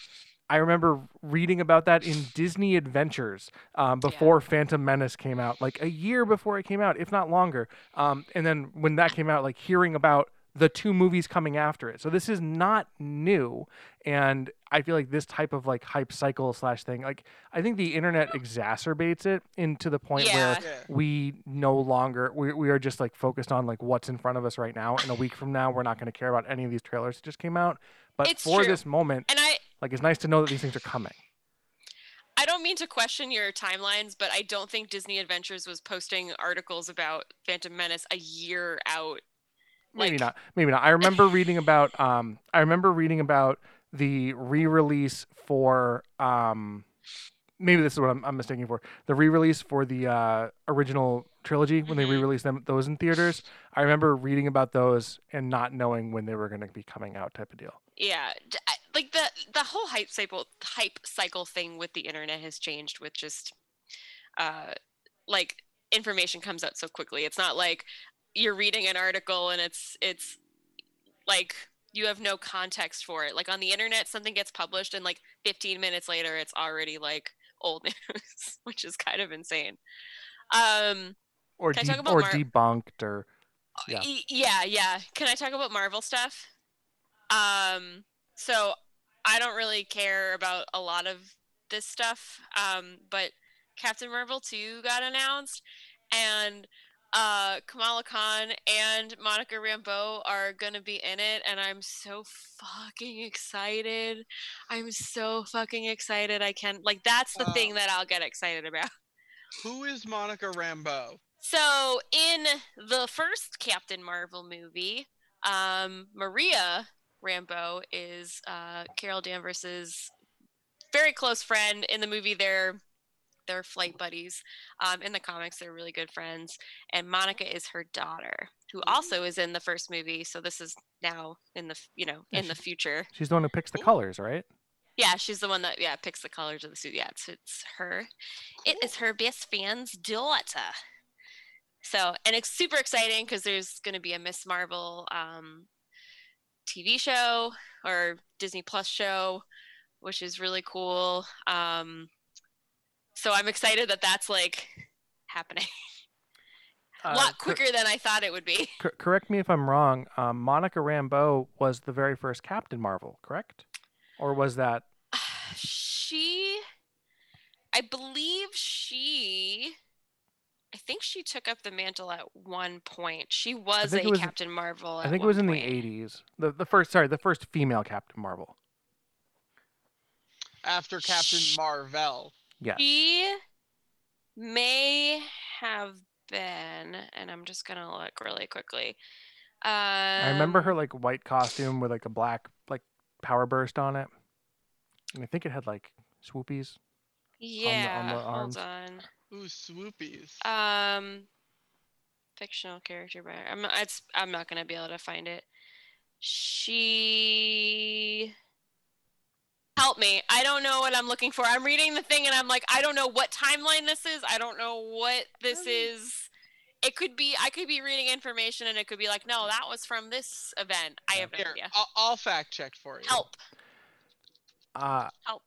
I remember reading about that in Disney Adventures um, before Phantom Menace came out, like a year before it came out, if not longer. Um, and then when that came out, like hearing about the two movies coming after it. So this is not new, and I feel like this type of like hype cycle slash thing, like I think the internet exacerbates it into the point where Yeah. Yeah. we no longer we, we are just like focused on like what's in front of us right now and a week from now we're not going to care about any of these trailers that just came out but It's for true. this moment And I like it's nice to know that these things are coming. I don't mean to question your timelines, but I don't think Disney Adventures was posting articles about Phantom Menace a year out. maybe not. Maybe not. I remember (laughs) reading about um i remember reading about the re-release for um maybe this is what i'm, I'm mistaking for the re-release for the uh original trilogy when they Mhm. re-released them those in theaters i remember reading about those and not knowing when they were going to be coming out type of deal Yeah, like the the whole hype cycle hype cycle thing with the internet has changed with just uh like information comes out so quickly. It's not like you're reading an article and it's it's like you have no context for it. Like on the internet something gets published and like 15 minutes later it's already like old (laughs) news, which is kind of insane. Um or de- or Mar- debunked or Yeah. Yeah, yeah. Can I talk about Marvel stuff? Um, so I don't really care about a lot of this stuff. Um, but Captain Marvel 2 got announced and uh Kamala Khan and Monica Rambeau are gonna be in it and I'm so fucking excited. I'm so fucking excited. I can't like that's the thing that I'll get excited about. Who is Monica Rambeau? So in the first Captain Marvel movie, um, Maria Rambeau is uh, Carol Danvers's very close friend. In the movie, they're they're flight buddies. Um, in the comics, they're really good friends. And Monica is her daughter, who also is in the first movie. So this is now in the you know Yeah, in the future. she's the one who picks the colors right Yeah, she's the one that yeah picks the colors of the suit. Yeah, it's it's her. It is her best friend's daughter. So and it's super exciting because there's going to be a Miss Marvel um, TV show or Disney Plus show, which is really cool. Um, so I'm excited that that's like happening a Uh, lot cor- quicker than I thought it would be. (laughs) cor- correct me if i'm wrong um, monica rambeau was the very first captain marvel correct or was that (sighs) she i believe she i think she took up the mantle at one point she was a was- captain marvel i at think it was in point. the 80s the, the first sorry the first female captain marvel after Captain Marvel. Yes. She may have been, and I'm just gonna look really quickly. Um, I remember her like white costume with like a black like power burst on it. And I think it had like swoopies. Yeah, the hold arms. on. Ooh, swoopies. Um, fictional character by I'm not, it's I'm not gonna be able to find it. She help me. I don't know what I'm looking for. I'm reading the thing and I'm like, I don't know what timeline this is. I don't know what this is. It could be I could be reading information and it could be like, no, that was from this event. I have no Here, idea. I'll, I'll fact check for you. Help. Uh Help.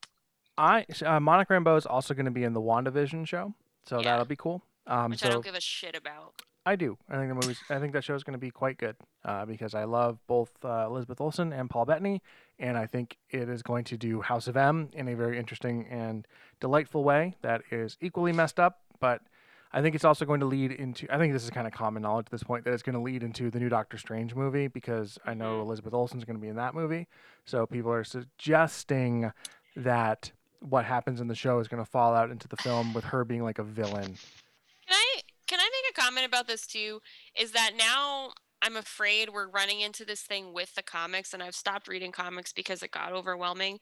I uh, Monica Rambeau is also going to be in the WandaVision show, so Yeah. that'll be cool. Um, Which so I don't give a shit about. I do. I think the movies. I think that show is going to be quite good uh, because I love both uh, Elizabeth Olsen and Paul Bettany, and I think it is going to do House of M in a very interesting and delightful way that is equally messed up. But I think it's also going to lead into. I think this is kind of common knowledge at this point that it's going to lead into the new Doctor Strange movie because I know Mhm. Elizabeth Olsen's going to be in that movie. So people are suggesting that what happens in the show is going to fall out into the film with her being like a villain. Can I can I make a comment about this too? Is that now I'm afraid we're running into this thing with the comics, and I've stopped reading comics because it got overwhelming.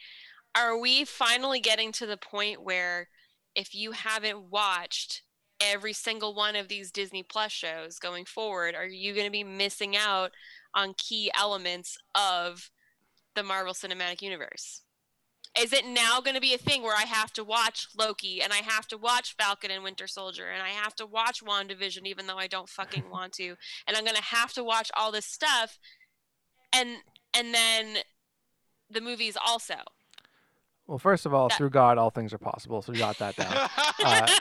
Are we finally getting to the point where if you haven't watched every single one of these Disney Plus shows going forward, are you going to be missing out on key elements of the Marvel Cinematic Universe? Is it now going to be a thing where I have to watch Loki and I have to watch Falcon and Winter Soldier and I have to watch WandaVision even though I don't fucking (laughs) want to and I'm going to have to watch all this stuff and and then the movies also. Well, first of all, That- through God, all things are possible. So jot that down. (laughs) Uh, So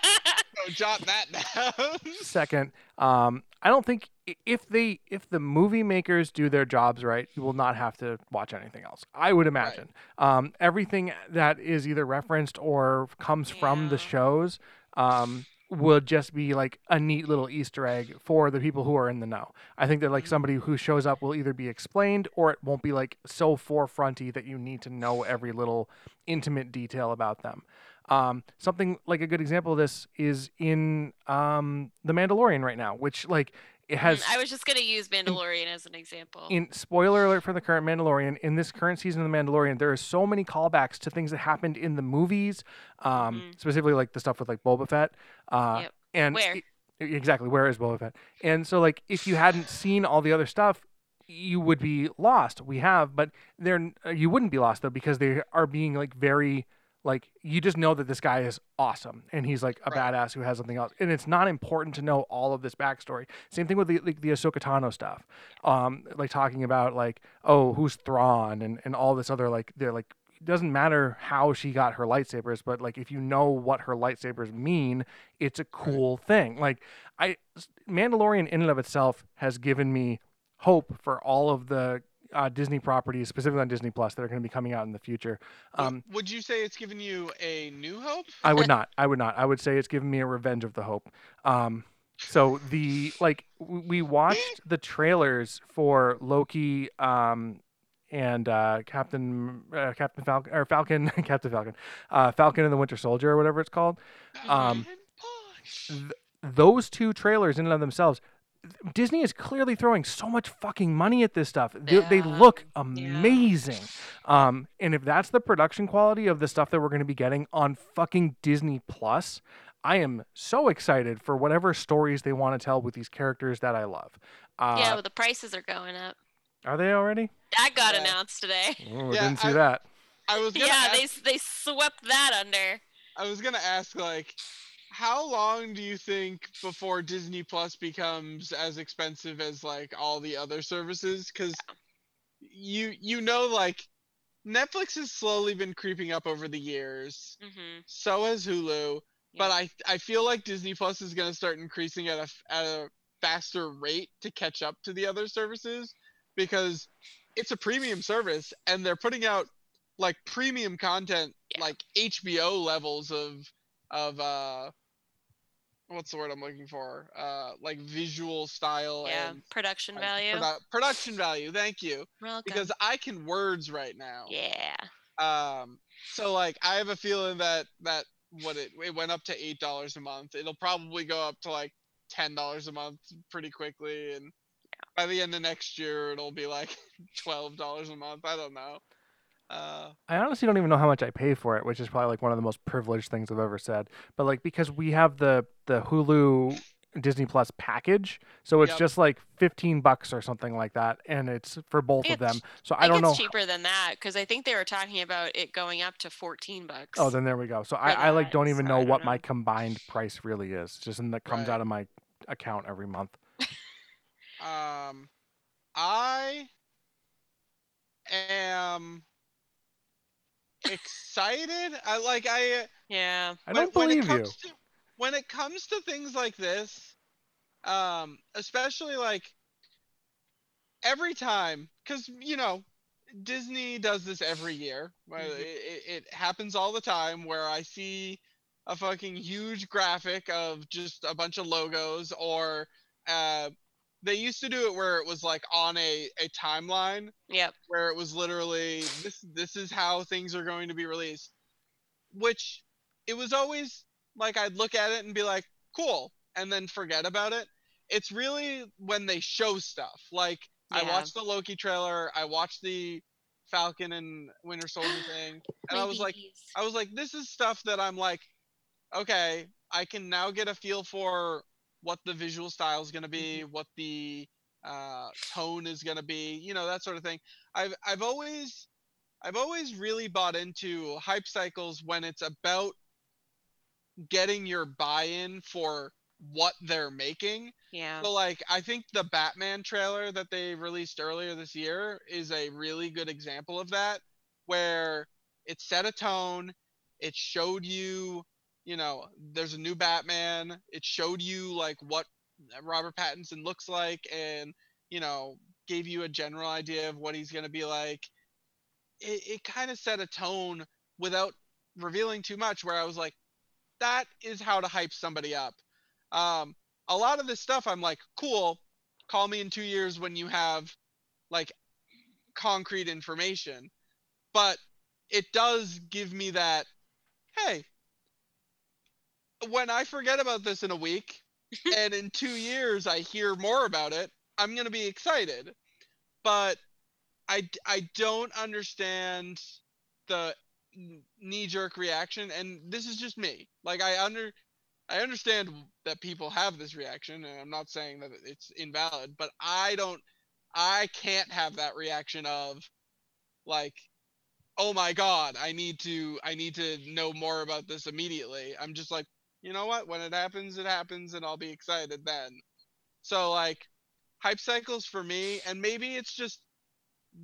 jot that (laughs) down. (laughs) Second, um, I don't think if they if the movie makers do their jobs right, you will not have to watch anything else. I would imagine um, everything that is either referenced or comes from the shows um, will just be like a neat little Easter egg for the people who are in the know. I think that like Mhm. somebody who shows up will either be explained or it won't be like so forefronty that you need to know every little intimate detail about them. Um, something like a good example of this is in um, The Mandalorian right now, which like it has I was just going to use Mandalorian as an example. in spoiler alert for the current Mandalorian, in this current season of The Mandalorian, there are so many callbacks to things that happened in the movies, um, Mhm. specifically like the stuff with like Boba Fett. Uh, Yep. And Where? i- exactly where is Boba Fett? And so like if you hadn't seen all the other stuff, you would be lost. We have, but they're uh, you wouldn't be lost though because they are being like very like you just know that this guy is awesome and he's like a Right. badass who has something else. And it's not important to know all of this backstory. Same thing with the like the Ahsoka Tano stuff. Um like talking about like oh who's Thrawn and and all this other like they're like it doesn't matter how she got her lightsabers but like if you know what her lightsabers mean it's a cool thing. Like I Mandalorian in and of itself has given me hope for all of the uh, Disney properties, specifically on Disney Plus, that are going to be coming out in the future. Um, would you say it's given you a new hope? I would not. I would not. I would say it's given me a revenge of the hope. Um, so the like we watched the trailers for Loki um, and uh, Captain uh, Captain Falcon or Falcon (laughs) Captain Falcon uh, Falcon and the Winter Soldier or whatever it's called. Um, th- those two trailers in and of themselves disney is clearly throwing so much fucking money at this stuff they, they Yeah, look yeah. amazing um, and if that's the production quality of the stuff that we're going to be getting on fucking disney plus i am so excited for whatever stories they want to tell with these characters that i love uh, yeah, well, the prices are going up. are they already That got Yeah. announced today. (laughs) oh, Yeah, didn't see I- that I was gonna Yeah, ask, they they swept that under. I was gonna ask like how long do you think before Disney Plus becomes as expensive as like all the other services? Because you you know like Netflix has slowly been creeping up over the years. hmm So has Hulu. But I I feel like Disney Plus is gonna start increasing at a at a faster rate to catch up to the other services because it's a premium service and they're putting out like premium content Yeah. like HBO levels of of uh what's the word I'm looking for uh like visual style yeah, and production like, value. produ- production value thank you Welcome. because I can words right now yeah, um So like I have a feeling that that what it it went up to eight dollars a month. It'll probably go up to like ten dollars a month pretty quickly, and by the end of next year it'll be like (laughs) twelve dollars a month. I don't know. Uh, I honestly don't even know how much I pay for it, which is probably like one of the most privileged things I've ever said. But like because we have the the Hulu Disney Plus package, so it's Yep. just like fifteen bucks or something like that, and it's for both of them. So I I don't know. it's cheaper than that because I think they were talking about it going up to 14 bucks. Oh, then there we go. So I, I like don't even so know don't what my combined price really is. It's just in that comes Right. out of my account every month. (laughs) um, I am excited. I like I. yeah. I when- don't when believe it you. comes To, when it comes to things like this, um, especially like every time, because you know, Disney does this every year. Well, Mhm. It, it, it happens all the time where I see a fucking huge graphic of just a bunch of logos, or uh, they used to do it where it was like on a, a timeline Yep. where it was literally this this is how things are going to be released which it was always like I'd look at it and be like cool and then forget about it. It's really when they show stuff. Like I watched the Loki trailer I watched the Falcon and Winter Soldier (gasps) thing and I was like I was like, this is stuff that I'm like, okay, I can now get a feel for what the visual style is going to be, what the uh, tone is going to be, you know, that sort of thing. I've I've always I've always really bought into hype cycles when it's about getting your buy-in for what they're making. yeah. So like I think the Batman trailer that they released earlier this year is a really good example of that where it set a tone, it showed you, you know, there's a new Batman, it showed you like what Robert Pattinson looks like and, you know, gave you a general idea of what he's to be like. It it kind of set a tone without revealing too much where I was like that is how to hype somebody up. Um a lot of this stuff I'm like, cool, call me in two years when you have like concrete information. But it does give me that, hey, when I forget about this in a week (laughs) and in two years I hear more about it, I'm going to be excited. But I I don't understand the knee jerk reaction. And this is just me. Like, I under, I understand that people have this reaction, and I'm not saying that it's invalid, but I don't, I can't have that reaction of, like, oh my god, I need to, I need to know more about this immediately. I'm just like, you know what? When it happens, it happens, and I'll be excited then. So like, hype cycles for me, and maybe it's just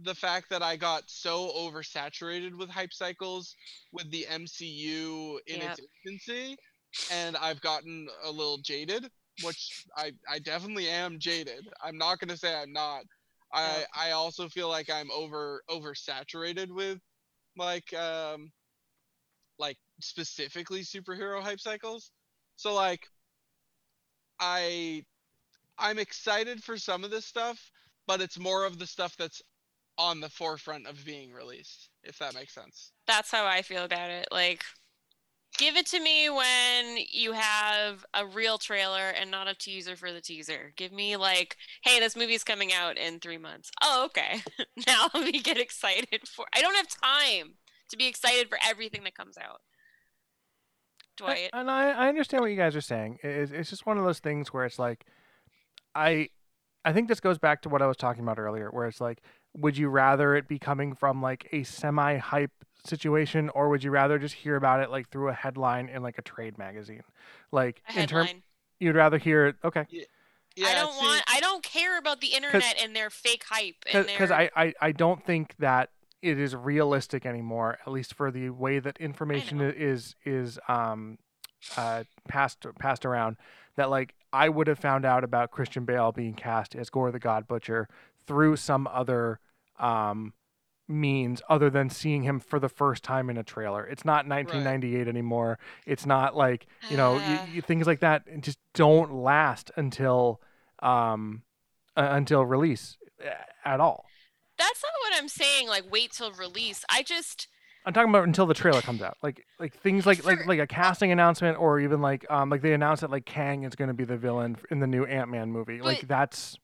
the fact that I got so oversaturated with hype cycles with the MCU in its infancy and I've gotten a little jaded, which I, I definitely am jaded. I'm not gonna say I'm not. I I also feel like I'm over oversaturated with like um like specifically superhero hype cycles. So like I I'm excited for some of this stuff, but it's more of the stuff that's on the forefront of being released, if that makes sense. That's how I feel about it. Like, give it to me when you have a real trailer and not a teaser for the teaser. Give me like, hey, this movie's coming out in three months. Oh, okay. (laughs) now (laughs) let me get excited for. I don't have time to be excited for everything that comes out. I- Dwight. and I, I understand what you guys are saying. It's, it's just one of those things where it's like, I, I think this goes back to what I was talking about earlier, where it's like, would you rather it be coming from like a semi-hype situation, or would you rather just hear about it like through a headline in like a trade magazine? Like A in terms you'd rather hear it. Okay, Yeah, I don't see, want. I don't care about the internet and their fake hype. because their, I, I I don't think that it is realistic anymore, at least for the way that information is is um uh passed passed around. That like I would have found out about Christian Bale being cast as Gorr the God Butcher through some other um means other than seeing him for the first time in a trailer. It's not 1998 anymore. It's not like you know y Ah. y things like that just don't last until um uh, until release at all. That's not what I'm saying. Like, wait till release. I just, I'm talking about until the trailer comes out. Like like things like like like a casting announcement or even like um like they announced that like Kang is going to be the villain in the new Ant-Man movie. like that's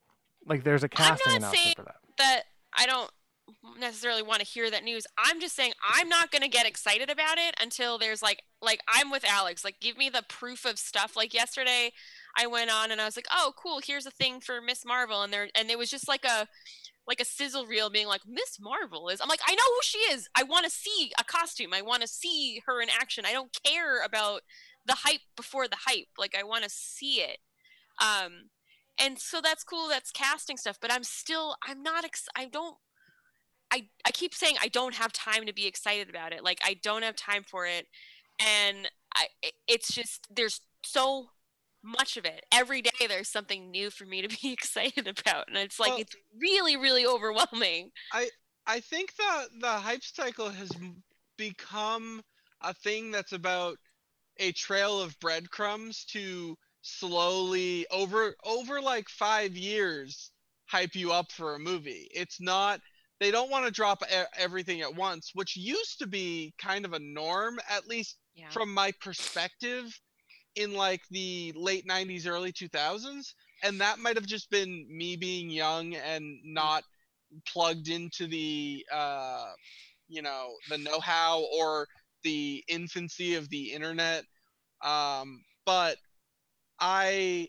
like there's a casting announcement for that. that I don't necessarily want to hear that news. I'm just saying I'm not going to get excited about it until there's like like I'm with Alex. Like give me the proof of stuff. Like yesterday I went on and I was like, "Oh, cool, here's a thing for Miss Marvel." And there and it was just like a like a sizzle reel being like Miss Marvel is. I'm like, "I know who she is. I want to see a costume. I want to see her in action. I don't care about the hype before the hype. Like I want to see it." Um and so that's cool that's casting stuff but i'm still i'm not ex- i don't i i keep saying i don't have time to be excited about it like i don't have time for it and i it's just there's so much of it. Every day there's something new for me to be (laughs) excited about and it's like Well- it's really really overwhelming. I I think the the hype cycle has become a thing that's about a trail of breadcrumbs to slowly over over like 5 years hype you up for a movie. It's not they don't want to drop everything at once, which used to be kind of a norm at least yeah. from my perspective in like the late 90s early 2000s and that might have just been me being young and not plugged into the uh you know the know-how or the infancy of the internet. Um but i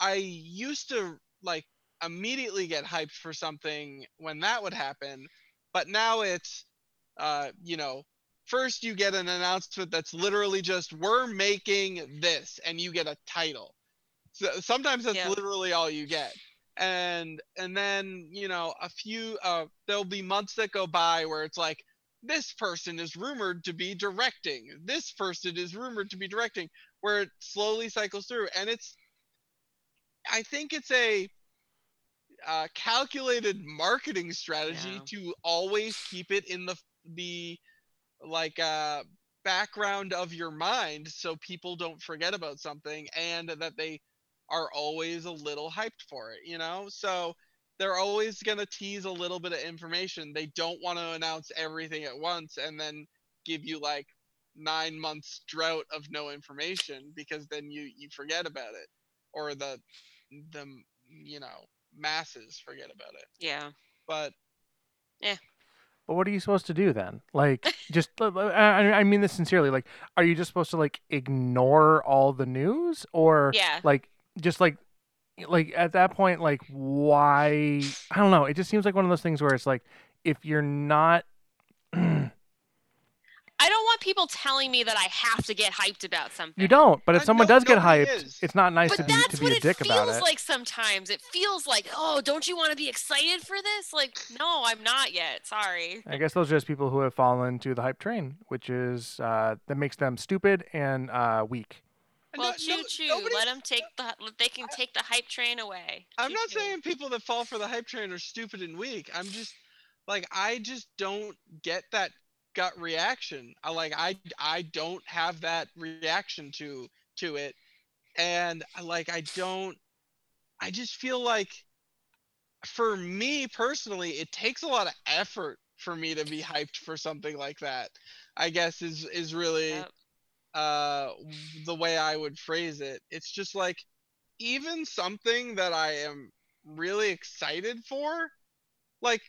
i used to like immediately get hyped for something when that would happen but now it's uh you know first you get an announcement that's literally just we're making this and you get a title so sometimes that's Yeah. literally all you get and and then you know a few uh there'll be months that go by where it's like this person is rumored to be directing this person is rumored to be directing where it slowly cycles through and it's i think it's a uh, calculated marketing strategy Yeah. to always keep it in the the like uh background of your mind so people don't forget about something and that they are always a little hyped for it you know? So they're always going to tease a little bit of information. They don't want to announce everything at once and then give you like nine months drought of no information because then you you forget about it or the the you know masses forget about it. Yeah. But But what are you supposed to do then? Like, (laughs) just uh, uh, I, I I mean this sincerely. Like, are you just supposed to like ignore all the news, or yeah like just like like at that point, like why? I don't know. It just seems like one of those things where it's like if you're not. I don't want people telling me that i have to get hyped about something You don't, but if Uh, someone does get hyped, is. it's not nice but to be that's to be what a it dick feels about it. Feels like sometimes. It feels like, oh, don't you want to be excited for this? Like, no, I'm not yet. Sorry. I guess those are just people who have fallen to the hype train, which is uh, that makes them stupid and uh, weak. Well, no- choo choo. nobody's- Let them take the. They can take the hype train away. I'm not Choo-choo. saying people that fall for the hype train are stupid and weak. I'm just like I just don't get that gut reaction. I like I I don't have that reaction to to it. And like I don't I just feel like for me personally it takes a lot of effort for me to be hyped for something like that. I guess is is really Yep. uh the way I would phrase it. It's just like even something that I am really excited for, like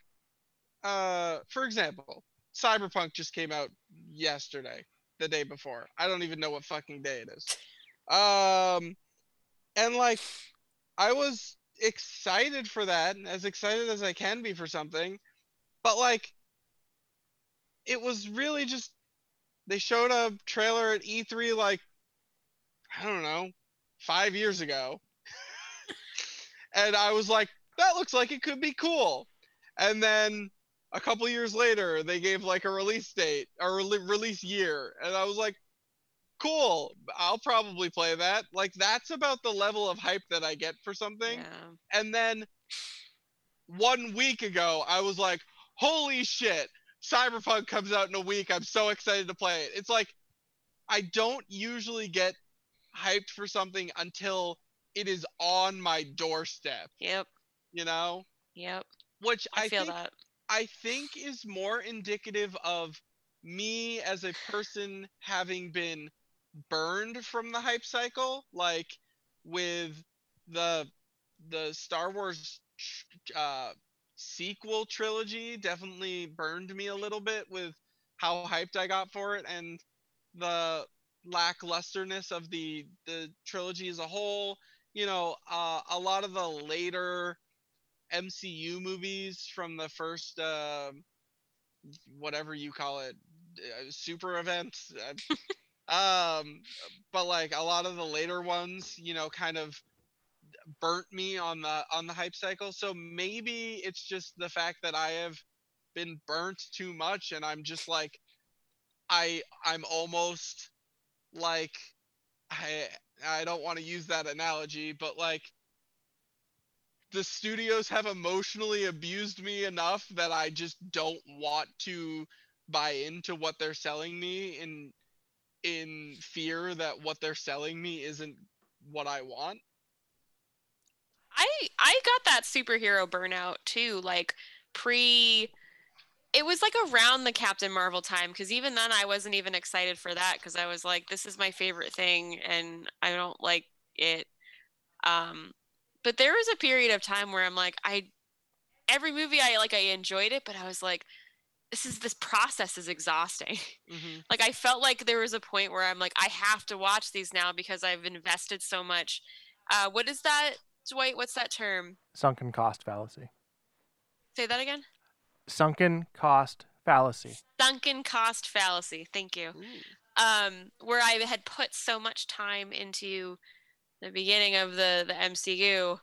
uh for example, Cyberpunk just came out yesterday, the day before. I don't even know what fucking day it is. Um and like I was excited for that, as excited as I can be for something, but like it was really just they showed a trailer at E3 like I don't know, 5 years ago. (laughs) and I was like, that looks like it could be cool. And then a couple years later, they gave like a release date or re- release year, and I was like, cool. I'll probably play that. Like that's about the level of hype that I get for something. Yeah. And then one week ago, I was like, holy shit, Cyberpunk comes out in a week. I'm so excited to play it. It's like, I don't usually get hyped for something until it is on my doorstep, Yep. you know? Yep. Which I, I, feel that. I think is more indicative of me as a person having been burned from the hype cycle, like with the the Star Wars uh, sequel trilogy, definitely burned me a little bit with how hyped I got for it and the lacklusterness of the the trilogy as a whole. You know, uh, a lot of the later MCU movies from the first, uh, whatever you call it, uh, super event. um, but like a lot of the later ones, you know, kind of burnt me on the on the hype cycle. So maybe it's just the fact that I have been burnt too much, and I'm just like, I I'm almost like I I don't want to use that analogy, but like the studios have emotionally abused me enough that I just don't want to buy into what they're selling me in in fear that what they're selling me isn't what I want. I I got that superhero burnout too, like pre it was like around the Captain Marvel time because even then I wasn't even excited for that because I was like, this is my favorite thing and I don't like it. Um, but there was a period of time where I'm like, I every movie I like I enjoyed it, but I was like, this is this process is exhausting. (laughs) Mm-hmm. like I felt like there was a point where I'm like, I have to watch these now because I've invested so much. Uh, what is that, Dwight? What's that term? Sunken cost fallacy. Say that again. Sunken cost fallacy. Sunken cost fallacy. Thank you. Ooh. Um, where I had put so much time into the beginning of the the MCU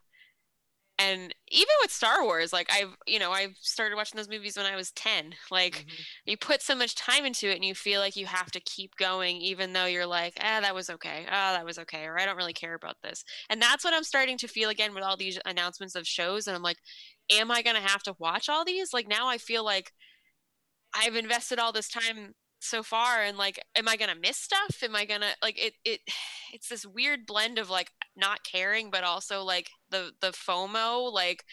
and even with Star Wars, like I've you know I've started watching those movies when I was ten. Like mm-hmm. you put so much time into it, and you feel like you have to keep going, even though you're like, ah, that was okay, ah, that was okay, or I don't really care about this. And that's what I'm starting to feel again with all these announcements of shows, and I'm like, am I gonna have to watch all these? Like now I feel like I've invested all this time so far and like am i gonna miss stuff? Am i gonna like it it (sighs) it's this weird blend of like not caring but also like the the fomo like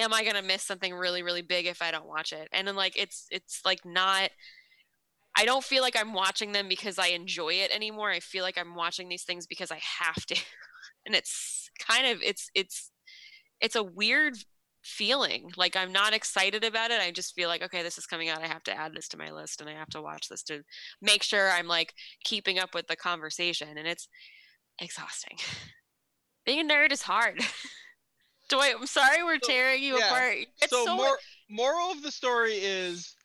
am i gonna miss something really really big if i don't watch it? And then like it's it's like not i don't feel like i'm watching them because i enjoy it anymore. I feel like i'm watching these things because i have to. (laughs) And it's kind of it's it's it's a weird feeling. Like I'm not excited about it. I just feel like, okay, this is coming out. I have to add this to my list and I have to watch this to make sure I'm like keeping up with the conversation. And it's exhausting. (laughs) Being a nerd is hard. (laughs) Dwight, I'm sorry we're so, tearing you yeah. apart. It's so, so mor- moral of the story is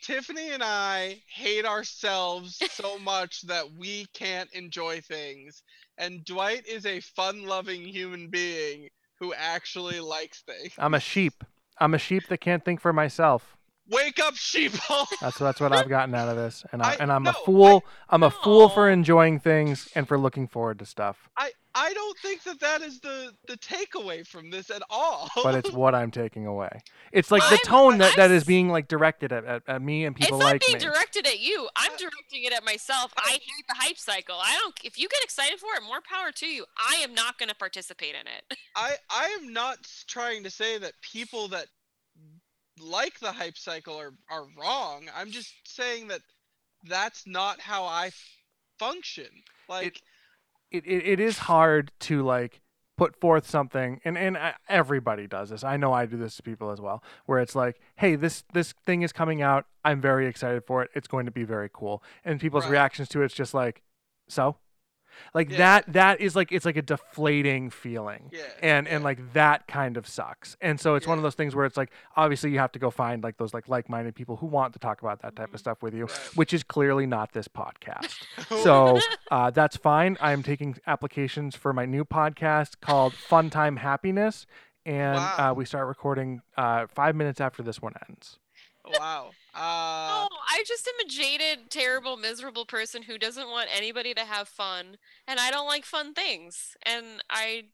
Tiffany and I hate ourselves so (laughs) much that we can't enjoy things. And Dwight is a fun loving human being who actually likes things. I'm a sheep. I'm a sheep that can't think for myself. Wake up, sheep! (laughs) that's that's what I've gotten out of this, and I, I and I'm no, a fool. I, am a fool for enjoying things and for looking forward to stuff. I I don't think that that is the the takeaway from this at all. but it's what I'm taking away. It's like the tone I'm, that, that is being like directed at, at, at me and people like me. It's not being directed at you. I'm uh, directing it at myself. I hate the hype cycle. I don't. If you get excited for it, more power to you. I am not going to participate in it. (laughs) I I am not trying to say that people that like the hype cycle are are wrong. I'm just saying that that's not how I function. Like. It, it, it, is hard to like put forth something and and uh, everybody does this. I know i do this to people as well where it's like hey this this thing is coming out. I'm very excited for it. It's going to be very cool. And people's right. reactions to it's just like so like yeah. that that is like it's like a deflating feeling yeah, and yeah. and like that kind of sucks and so it's one of those things where it's like obviously you have to go find like those like like-minded people who want to talk about that type of mm-hmm. stuff with you right. which is clearly not this podcast (laughs) so uh, that's fine i'm taking applications for my new podcast called fun time happiness and wow. uh, we start recording uh, five minutes after this one ends wow. Uh, no, I just am a jaded, terrible, miserable person who doesn't want anybody to have fun, and I don't like fun things, and I.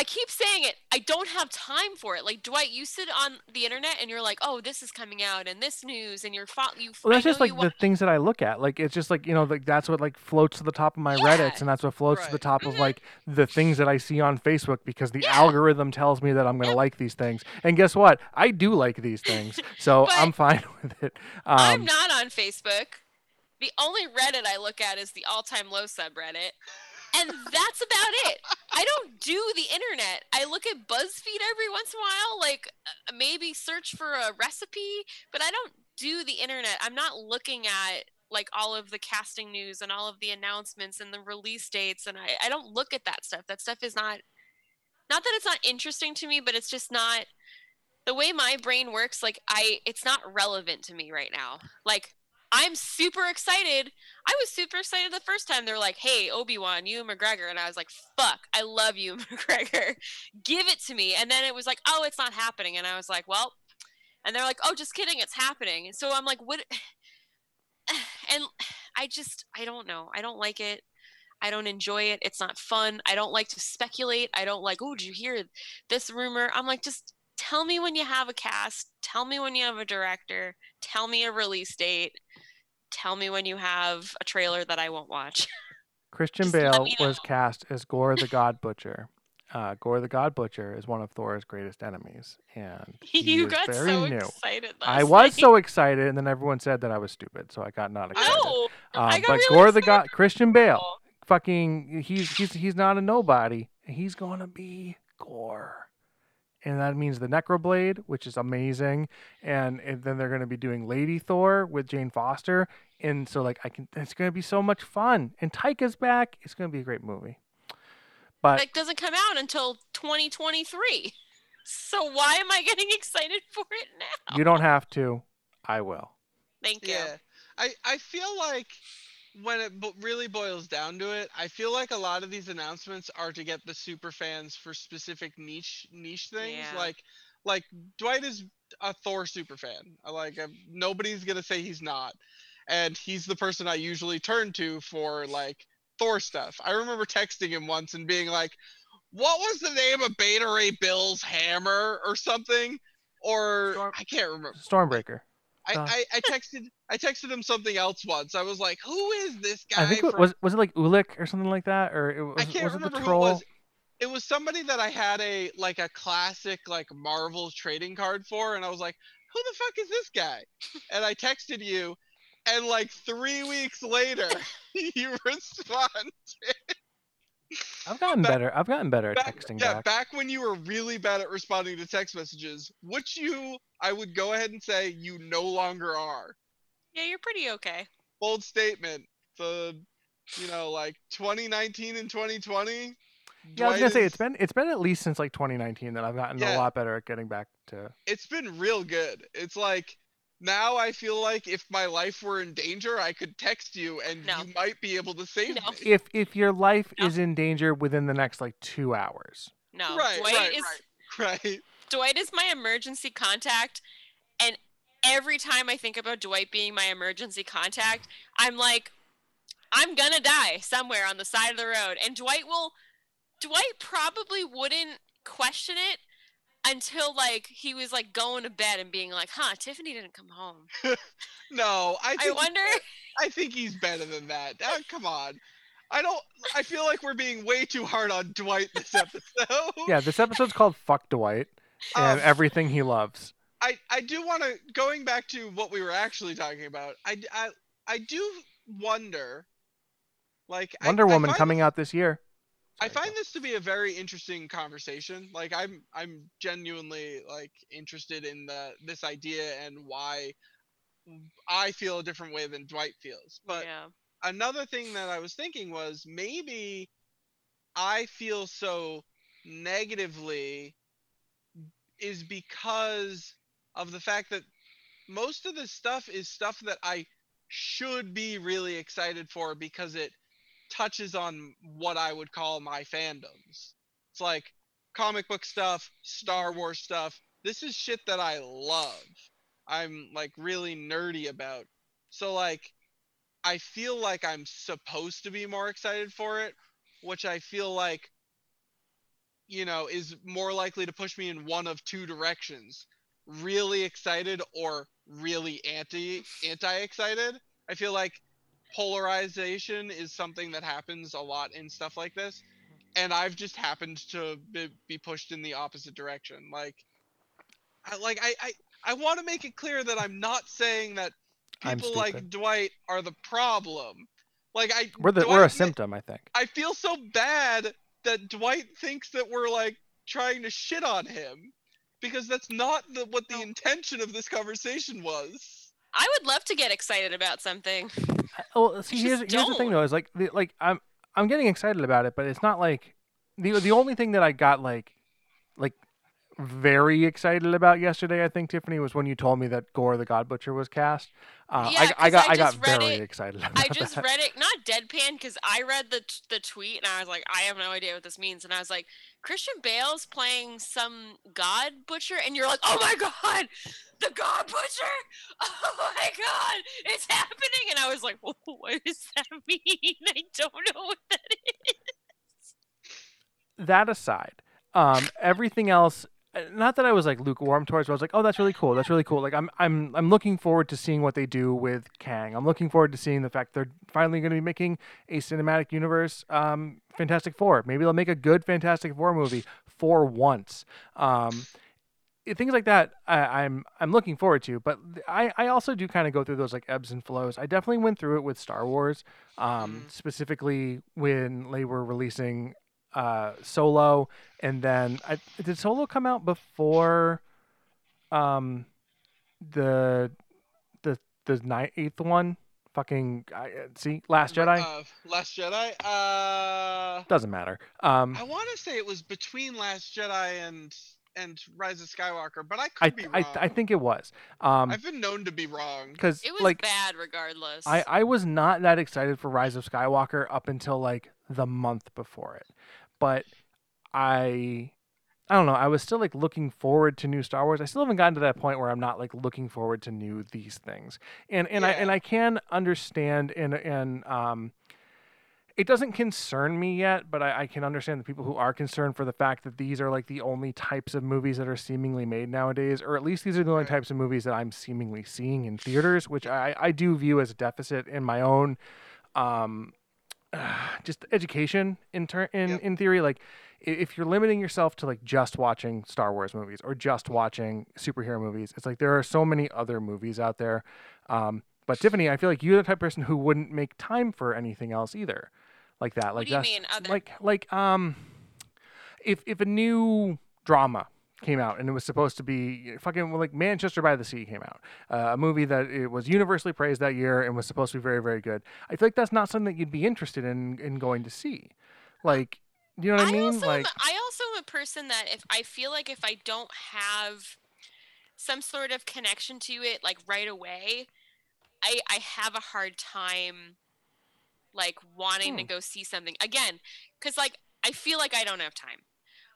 I keep saying it. I don't have time for it. Like Dwight, you sit on the internet and you're like, "Oh, this is coming out and this news," and you're fo- you. Well, I that's just like the wa- things that I look at. Like it's just like you know, like that's what like floats to the top of my Yeah. Reddits, and that's what floats to the top of Mhm. like the things that I see on Facebook because the Yeah. algorithm tells me that I'm gonna Yep. like these things. And guess what? I do like these things, (laughs) so I'm fine (laughs) with it. Um, I'm not on Facebook. The only Reddit I look at is the all-time low subreddit, and that's about it. I don't do the internet. I look at BuzzFeed every once in a while, like uh, maybe search for a recipe, but I don't do the internet. I'm not looking at like all of the casting news and all of the announcements and the release dates, and I, I don't look at that stuff. That stuff is not not that it's not interesting to me, but it's just not the way my brain works like i it's not relevant to me right now like i'm super excited i was super excited the first time they were like hey obi-wan Ewan McGregor and i was like fuck i love you (laughs) mcgregor give it to me and then it was like oh it's not happening and i was like well and they're like oh just kidding it's happening and so i'm like what (sighs) and i just i don't know i don't like it I don't enjoy it. It's not fun. I don't like to speculate. I don't like, oh, did you hear this rumor? I'm like, just tell me when you have a cast. Tell me when you have a director. Tell me a release date. Tell me when you have a trailer that I won't watch. (laughs) Christian Bale was cast as Gorr the God (laughs) Butcher. Uh, Gorr the God Butcher is one of Thor's greatest enemies, and (laughs) you got very so new. excited. Last I was night. so excited, and then everyone said that I was stupid, so I got not excited. No, Um, I got but really Gorr the God, Christian Bale, fucking, he's he's he's not a nobody. He's gonna be Gorr, and that means the Necroblade, which is amazing, and, and then they're gonna be doing Lady Thor with Jane Foster, and so like I can, it's gonna be so much fun. And Taika's back. It's gonna be a great movie. But That doesn't come out until 2023. So why am I getting (laughs) excited for it now? you don't have to. I will. Thank you. Yeah, I I feel like when it bo- really boils down to it, I feel like a lot of these announcements are to get the super fans for specific niche niche things. Yeah. Like like Dwight is a Thor super fan. I Like uh, nobody's gonna say he's not, and he's the person I usually turn to for like Thor stuff. I remember texting him once and being like, "What was the name of Beta Ray Bill's hammer or something?" Or Storm- I can't remember. Stormbreaker. I. I, I texted I texted him something else once. I was like, "Who is this guy?" I think from... was was it like Ulik or something like that, or it was, I can't was it the remember who it troll? was. It was somebody that I had a like a classic like Marvel trading card for, and I was like, "Who the fuck is this guy?" And I texted you, and like three weeks later, (laughs) you respond. I've gotten back- better. I've gotten better at Back, texting yeah, back. back when you were really bad at responding to text messages, which you I would go ahead and say you no longer are. Yeah, you're pretty okay. bold statement. The you know like 2019 and 2020. Yeah, I was gonna say it's been it's been at least since like 2019 that I've gotten Yeah. a lot better at getting back to. it's been real good. It's like now I feel like if my life were in danger, I could text you and No. you might be able to save No. me. If if your life No. is in danger within the next like two hours, No, right, Dwight right, is right, right. Dwight is my emergency contact, and every time I think about Dwight being my emergency contact, I'm like, I'm gonna die somewhere on the side of the road. And Dwight will, Dwight probably wouldn't question it until like he was like going to bed and being like, huh, Tiffany didn't come home. (laughs) No, I I wonder. (laughs) I think he's better than that. Ah, come on. I don't. I feel like we're being way too hard on Dwight this episode. yeah, this episode's called "Fuck Dwight" and Um, everything he loves. I, I do want to going back to what we were actually talking about. I, I, I do wonder, like Wonder I Woman find coming out this year. I find this to be a very interesting conversation. Like I'm I'm genuinely like interested in the this idea and why I feel a different way than Dwight feels. But yeah. another thing that I was thinking was maybe I feel so negatively is because of the fact that most of this stuff is stuff that I should be really excited for because it touches on what I would call my fandoms. It's like comic book stuff, Star Wars stuff. This is shit that I love. I'm like really nerdy about. So like I feel like I'm supposed to be more excited for it, which I feel like you know, is more likely to push me in one of two directions. Really excited or really anti anti excited. I feel like polarization is something that happens a lot in stuff like this mm-hmm. and I've just happened to be, be pushed in the opposite direction. Like, I, like I, I, I want to make it clear that I'm not saying that people like. Dwight are the problem. Like I, We're the Dwight we're a symptom, I think. I feel so bad that Dwight thinks that we're like trying to shit on him because that's not the, what the No. intention of this conversation was. I would love to get excited about something. Well, see, here's, here's the thing though, is like, the, like I'm, I'm getting excited about it, but it's not like the the only thing that I got like, like, very excited about yesterday. I think Tiffany was when you told me that Gorr the God Butcher was cast. Uh, Yeah, I, I got I I, got very it- excited about I just that. read it, not deadpan, because I read the t- the tweet and I was like, I have no idea what this means, and I was like, Christian Bale's playing some God Butcher, and you're like, oh my god, the God Butcher, (laughs) oh my god, it's happening, and I was like, what does that (laughs) mean? I don't know what that is. that aside, um, everything else. Not that I was like lukewarm towards, but I was like, "Oh, that's really cool. That's really cool." Like, I'm, I'm, I'm looking forward to seeing what they do with Kang. I'm looking forward to seeing the fact they're finally going to be making a cinematic universe, um, Fantastic Four. Maybe they'll make a good Fantastic Four movie for once. Um, things like that, I, I'm, I'm looking forward to. But I, I also do kind of go through those like ebbs and flows. I definitely went through it with Star Wars, um, Mhm. specifically when they were releasing uh, Solo, and then I, did Solo come out before um, the the the ninth, eighth one? Fucking I, uh, see, Last Jedi Uh, Last Jedi. Uh, doesn't matter. Um, I want to say it was between Last Jedi and and Rise of Skywalker, but I could I be I, wrong. I think it was um I've been known to be wrong. because It was like bad regardless. I, I was not that excited for Rise of Skywalker up until like the month before it. But I I don't know, I was still like looking forward to new Star Wars. I still haven't gotten to that point where I'm not like looking forward to new these things. And and I and I can understand and and um it doesn't concern me yet, but I, I can understand the people who are concerned for the fact that these are like the only types of movies that are seemingly made nowadays, or at least these are the only types of movies that I'm seemingly seeing in theaters, which I, I do view as a deficit in my own um, (sighs) just education in ter- in, Yep. in theory. Like if you're limiting yourself to like just watching Star Wars movies or just watching superhero movies, it's like there are so many other movies out there. Um, but Tiffany, I feel like you're the type of person who wouldn't make time for anything else either, like that. Like do you mean, other- like like um, if if a new drama came out and it was supposed to be fucking like Manchester by the Sea came out, uh, a movie that it was universally praised that year and was supposed to be very very good. I feel like that's not something that you'd be interested in in going to see. Like, do you know what I, mean? also like, am, I also am a person that if I feel like if I don't have some sort of connection to it like right away, I I have a hard time like wanting to Hmm. go see something again cuz like I feel like I don't have time.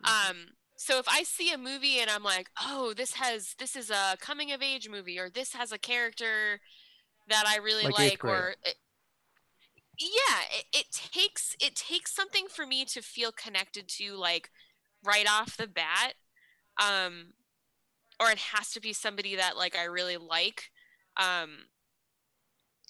Mm-hmm. Um so if I see a movie and I'm like, "Oh, this has this is a coming of age movie or this has a character that I really Like like or it, yeah, it, it takes it takes something for me to feel connected to like right off the bat. Um or it has to be somebody that like I really like. Um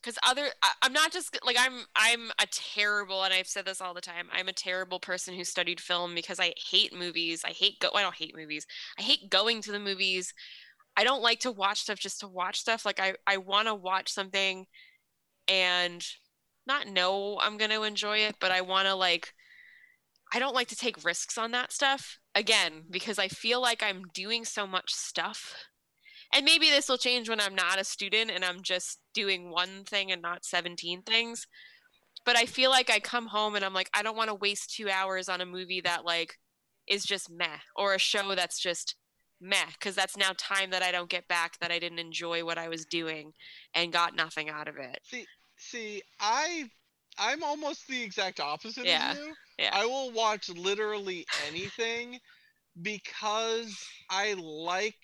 because other I, i'm not just like i'm i'm a terrible and i've said this all the time i'm a terrible person who studied film because i hate movies i hate go i don't hate movies i hate going to the movies. I don't like to watch stuff just to watch stuff like i i want to watch something and not know i'm going to enjoy it but i want to like i don't like to take risks on that stuff again because i feel like i'm doing so much stuff and maybe this will change when I'm not a student and I'm just doing one thing and not 17 things. But I feel like I come home and I'm like, I don't want to waste two hours on a movie that like is just meh or a show that's just meh because that's now time that I don't get back that I didn't enjoy what I was doing and got nothing out of it. See, see, I, I'm almost the exact opposite Yeah, of you. yeah. I will watch literally anything because I like,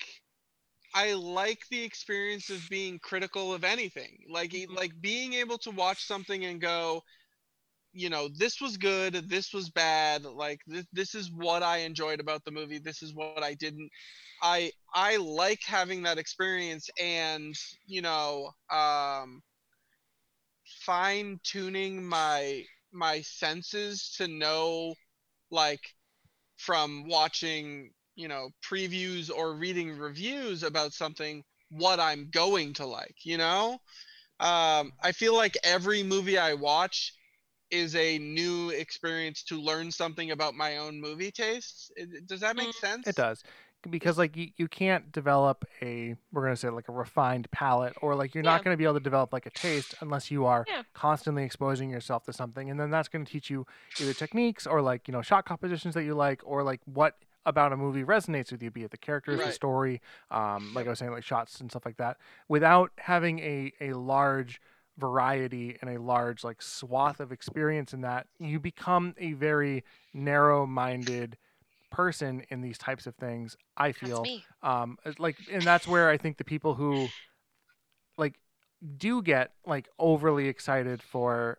I like the experience of being critical of anything. Like, Mhm. like being able to watch something and go, you know this was good this was bad like this, this is what i enjoyed about the movie this is what i didn't i i like having that experience and you know um fine tuning my my senses to know like from watching you know previews or reading reviews about something what i'm going to like you know um i feel like every movie i watch is a new experience to learn something about my own movie tastes. Does that make Mm. sense? It does. Because like you, you can't develop a we're gonna say like a refined palate or like you're not gonna be able to develop like a taste unless you are Yeah. constantly exposing yourself to something and then that's gonna teach you either techniques or like, you know, shot compositions that you like or like what about a movie resonates with you, be it the characters, the story, um, like I was saying, like shots and stuff like that, without having a, a large variety and a large like swath of experience in that, you become a very narrow minded person in these types of things i feel. um like and that's where i think the people who like do get like overly excited for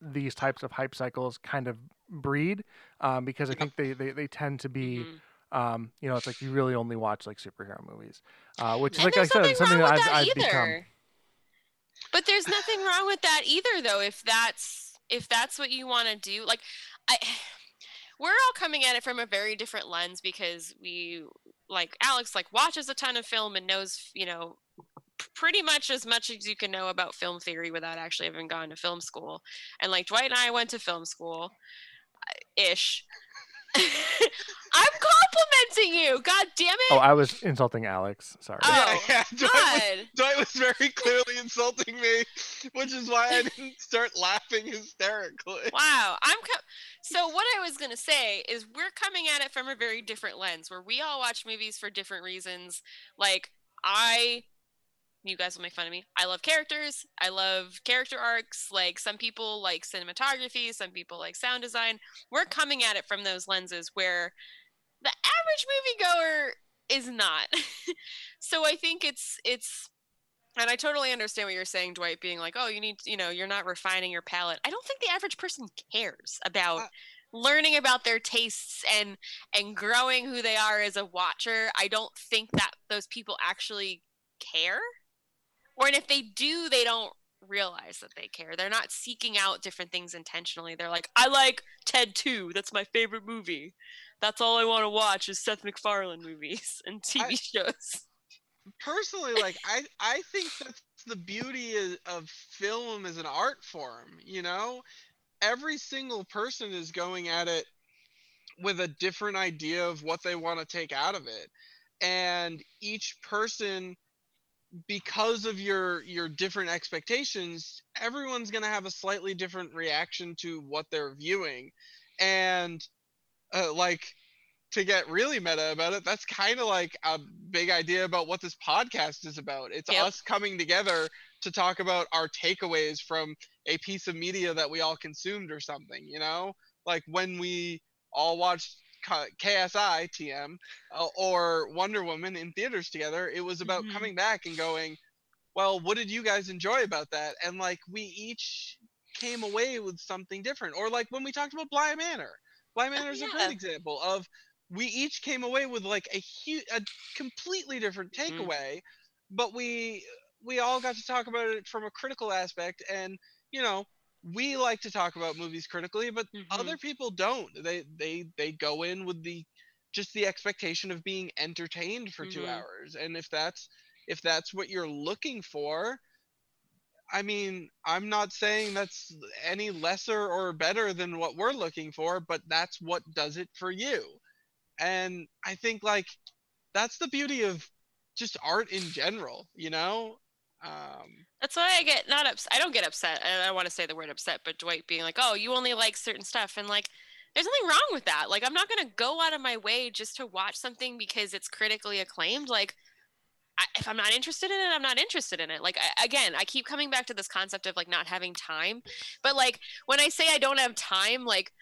these types of hype cycles kind of breed um because i think they, they they tend to be Mhm. um you know it's like you really only watch like superhero movies uh which is like i said nothing something that i've, that I've become. But there's nothing wrong with that either, though. If that's if that's what you want to do, like I, (sighs) we're all coming at it from a very different lens because we like Alex like watches a ton of film and knows you know pretty much as much as you can know about film theory without actually having gone to film school. And like Dwight and I went to film school, uh, ish. (laughs) I'm complimenting you. God damn it. oh i was insulting alex sorry Oh, yeah, yeah. (laughs) Dwight, was, God. Dwight was very clearly insulting me, which is why I didn't start laughing hysterically. Wow, I'm co- so what I was gonna say is we're coming at it from a very different lens, where we all watch movies for different reasons. Like I, you guys will make fun of me. I love characters. I love character arcs. Like some people like cinematography, some people like sound design. We're coming at it from those lenses where the average moviegoer is not. (laughs) so I think it's it's and I totally understand what you're saying, Dwight, being like, oh, you need, you know, you're not refining your palate. I don't think the average person cares about Uh, learning about their tastes and and growing who they are as a watcher. I don't think that those people actually care. Or and if they do, they don't realize that they care. They're not seeking out different things intentionally. They're like, I like Ted 2. That's my favorite movie. That's all I want to watch is Seth MacFarlane movies (laughs) and TV I- shows. Personally, like I, I think that's the beauty of, of film as an art form. You know, every single person is going at it with a different idea of what they want to take out of it, and each person because of your your different expectations everyone's going to have a slightly different reaction to what they're viewing. And uh, like to get really meta about it that's kind of like a big idea about what this podcast is about. It's Yep. us coming together to talk about our takeaways from a piece of media that we all consumed or something you know? Like when we all watched KSI TM uh, or Wonder Woman in theaters together, it was about Mhm. coming back and going, well, what did you guys enjoy about that? And like we each came away with something different. Or like when we talked about Bly Manor, Bly Manor is a yeah. great example of we each came away with like a huge, a completely different Mhm. takeaway, but we we all got to talk about it from a critical aspect and you know we like to talk about movies critically but Mhm. other people don't they they they go in with the just the expectation of being entertained for two Mhm. hours and if that's if that's what you're looking for i mean i'm not saying that's any lesser or better than what we're looking for but that's what does it for you and i think like that's the beauty of just art in general you know um That's why I get not upset. I don't get upset. I don't want to say the word upset, but Dwight being like, "Oh, you only like certain stuff," and like, there's nothing wrong with that. Like, I'm not gonna go out of my way just to watch something because it's critically acclaimed. Like, I, if I'm not interested in it, I'm not interested in it. Like, I, again, I keep coming back to this concept of like not having time. But like, when I say I don't have time, like,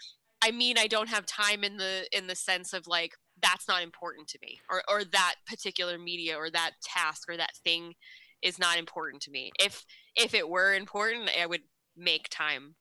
I mean I don't have time in the in the sense of like that's not important to me, or or that particular media or that task or that thing is not important to me. If if it were important, I would make time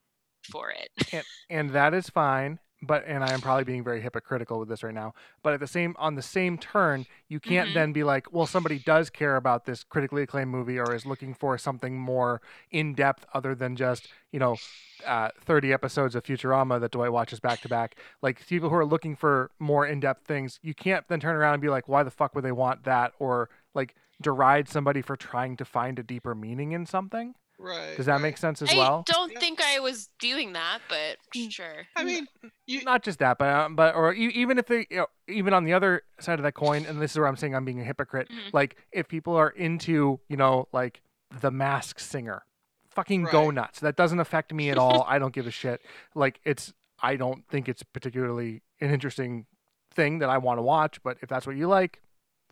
for it. (laughs) and that is fine but and i am probably being very hypocritical with this right now but at the same on the same turn you can't Mhm. then be like well somebody does care about this critically acclaimed movie or is looking for something more in depth other than just you know uh, 30 episodes of futurama that dwight watches back to back like people who are looking for more in-depth things you can't then turn around and be like why the fuck would they want that or like deride somebody for trying to find a deeper meaning in something Right. does that right. make sense as I well I don't Yeah. think I was doing that, but Mm. sure. I mean, you, not just that, but um, but or e- even if they, you know, even on the other side of that coin, and this is where I'm saying I'm being a hypocrite. Mhm. Like if people are into, you know, like the Mask Singer, fucking go nuts. That doesn't affect me at all. I don't give a shit. Like it's, I don't think it's particularly an interesting thing that I want to watch. But if that's what you like,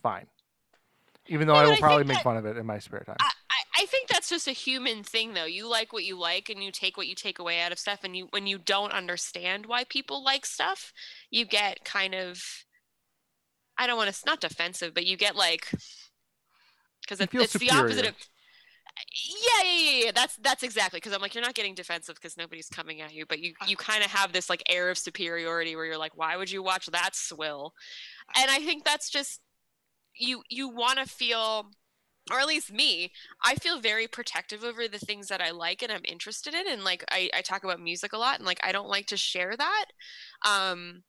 fine. Even though I will I probably make that- fun of it in my spare time. I, I, I think that's just a human thing though. You like what you like and you take what you take away out of stuff and you when you don't understand why people like stuff, you get kind of I don't want to not defensive, but you get like because it, it's the opposite of yeah, yeah, yeah, yeah. That's that's exactly because I'm like you're not getting defensive because nobody's coming at you, but you you kind of have this like air of superiority where you're like, why would you watch that swill? And I think that's just you you want to feel or at least me i feel very protective over the things that i like and i'm interested in and like i, I talk about music a lot and like i don't like to share that um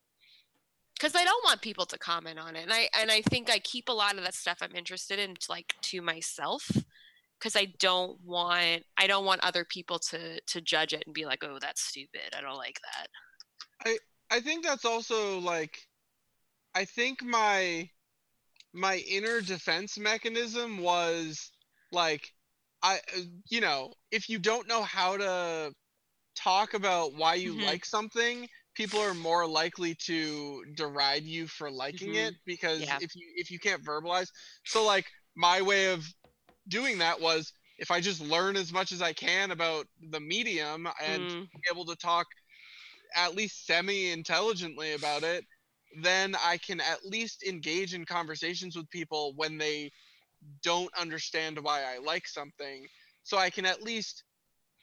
because i don't want people to comment on it and i and i think i keep a lot of that stuff i'm interested in to, like to myself because i don't want i don't want other people to to judge it and be like oh that's stupid i don't like that. I I think that's also like I think my my inner defense mechanism was like I you know, if you don't know how to talk about why you Mhm. like something, people are more likely to deride you for liking Mhm. it because Yeah. if you if you can't verbalize. So like my way of doing that was if I just learn as much as I can about the medium and Mm, be able to talk at least semi intelligently about it, then I can at least engage in conversations with people when they don't understand why I like something. So I can at least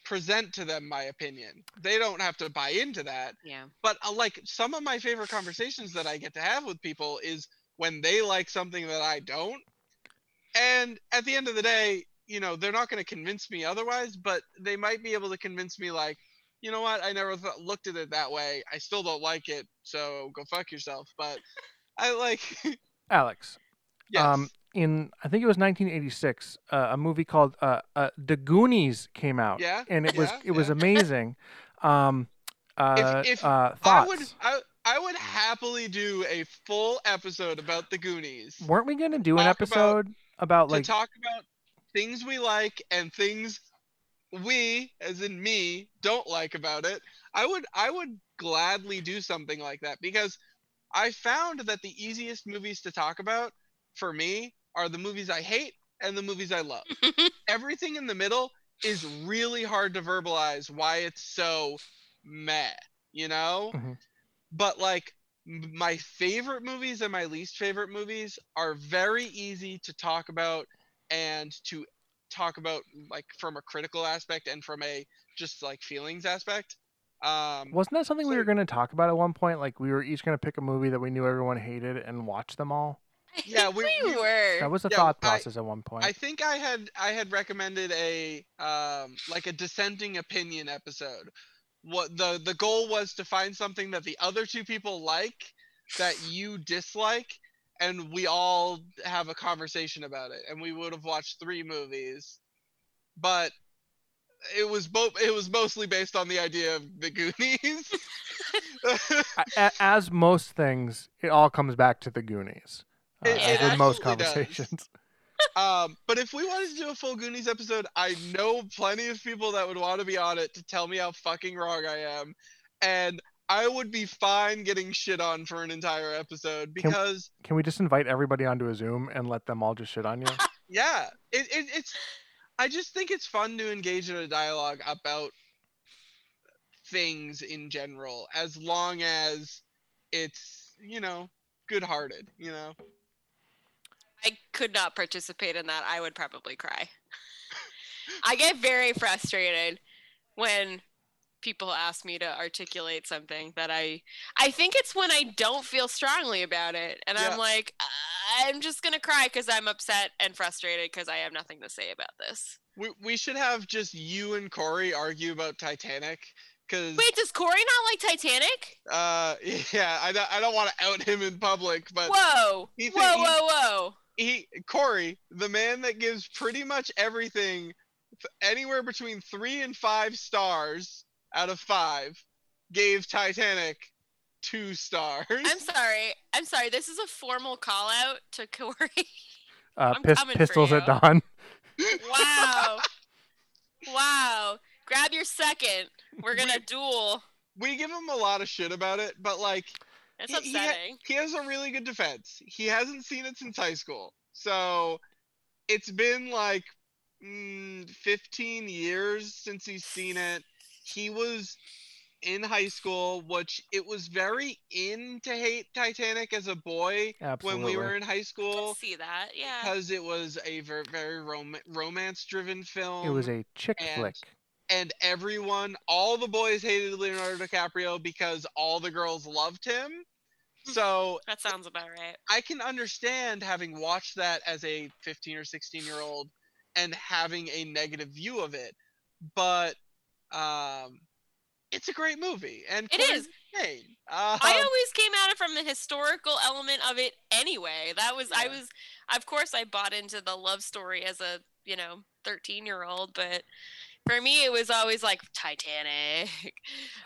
present to them my opinion. They don't have to buy into that. yeah But uh, like some of my favorite conversations that I get to have with people is when they like something that I don't. And at the end of the day, you know, they're not going to convince me otherwise, but they might be able to convince me like, you know what, I never th- looked at it that way. I still don't like it, so go fuck yourself. But I like (laughs) Alex, yes. um, in I think it was 1986, uh, a movie called uh, uh, The Goonies came out. Yeah, and it was yeah, it was yeah. (laughs) amazing. Um, uh, if uh, I would? I, I would happily do a full episode about the Goonies. Weren't we gonna do an talk about- episode about, to like talk about things we like and things we as in me don't like about it i would i would gladly do something like that because i found that the easiest movies to talk about for me are the movies i hate and the movies i love (laughs) everything in the middle is really hard to verbalize why it's so meh you know mm-hmm. but like my favorite movies and my least favorite movies are very easy to talk about and to talk about like from a critical aspect and from a just like feelings aspect um wasn't that something we were gonna talk about at one point? Like we were each gonna pick a movie that we knew everyone hated and watch them all. Yeah, (laughs) we- we, we- were That was a Yeah, thought I- process at one point. I think I had I had recommended a um like a dissenting opinion episode. What the the goal was to find something that the other two people like that you dislike and we all have a conversation about it and we would have watched three movies. But it was both it was mostly based on the idea of the Goonies. (laughs) As most things, it all comes back to the Goonies. Uh, It- it with most conversations. (laughs) Um, but if we wanted to do a full Goonies episode, I know plenty of people that would want to be on it to tell me how fucking wrong I am, and I would be fine getting shit on for an entire episode Can- because Can we just invite everybody onto a Zoom and let them all just shit on you? (laughs) yeah, it, it it's. I just think it's fun to engage in a dialogue about things in general, as long as it's you know good-hearted, you know. I could not participate in that. I would probably cry. (laughs) I get very frustrated when people ask me to articulate something that I I think it's when I don't feel strongly about it and Yeah. I'm like I'm just going to cry cuz I'm upset and frustrated cuz I have nothing to say about this. We we should have just you and Corey argue about Titanic because Wait, does Corey not like Titanic? uh (laughs) yeah I don't, I don't want to out him in public but Whoa. Whoa, whoa, whoa. he Corey the man that gives pretty much everything anywhere between three and five stars out of five gave Titanic two stars. I'm sorry. I'm sorry. This is a formal call out to Corey. (laughs) Uh, I'm pis- coming for pistols at dawn. wow. (laughs) wow. Grab your second. We're going to duel. we give him a lot of shit about it, but like It's he- he ha- upsetting. he has a really good defense. He hasn't seen it since high school. So it's been like mm, 15 years since he's seen it. He was in high school, which it was very in to hate Titanic as a boy Absolutely. when we were in high I school see that. Yeah. because it was a very, very rom- romance driven film it was a chick and- flick. and everyone, all the boys hated Leonardo DiCaprio because all the girls loved him. Hmm. So That sounds about right. I can understand having watched that as a 15 or 16 year old and having a negative view of it, but um, it's a great movie and it is. Corey's insane. Um, I always came at it from the historical element of it anyway. That was I was of course I bought into the love story as a, you know, 13-year-old, but for me it was always like Titanic.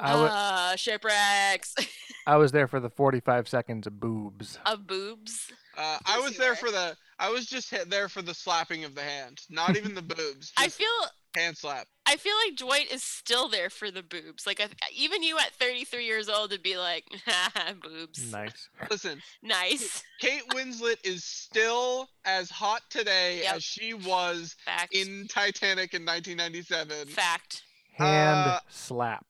I wa- uh shipwrecks (laughs) I was there for the 45 seconds of boobs. of boobs. uh, I was there were. for the. I was just there for the slapping of the hand, not even the (laughs) boobs. I feel hand slap. I feel like Dwight is still there for the boobs. Like I, even you at 33 years old would be like, (laughs) boobs. Nice. Listen, (laughs) Nice. Kate Winslet is still as hot today Yep. as she was Fact. in Titanic in 1997. Fact. Hand Uh, slap.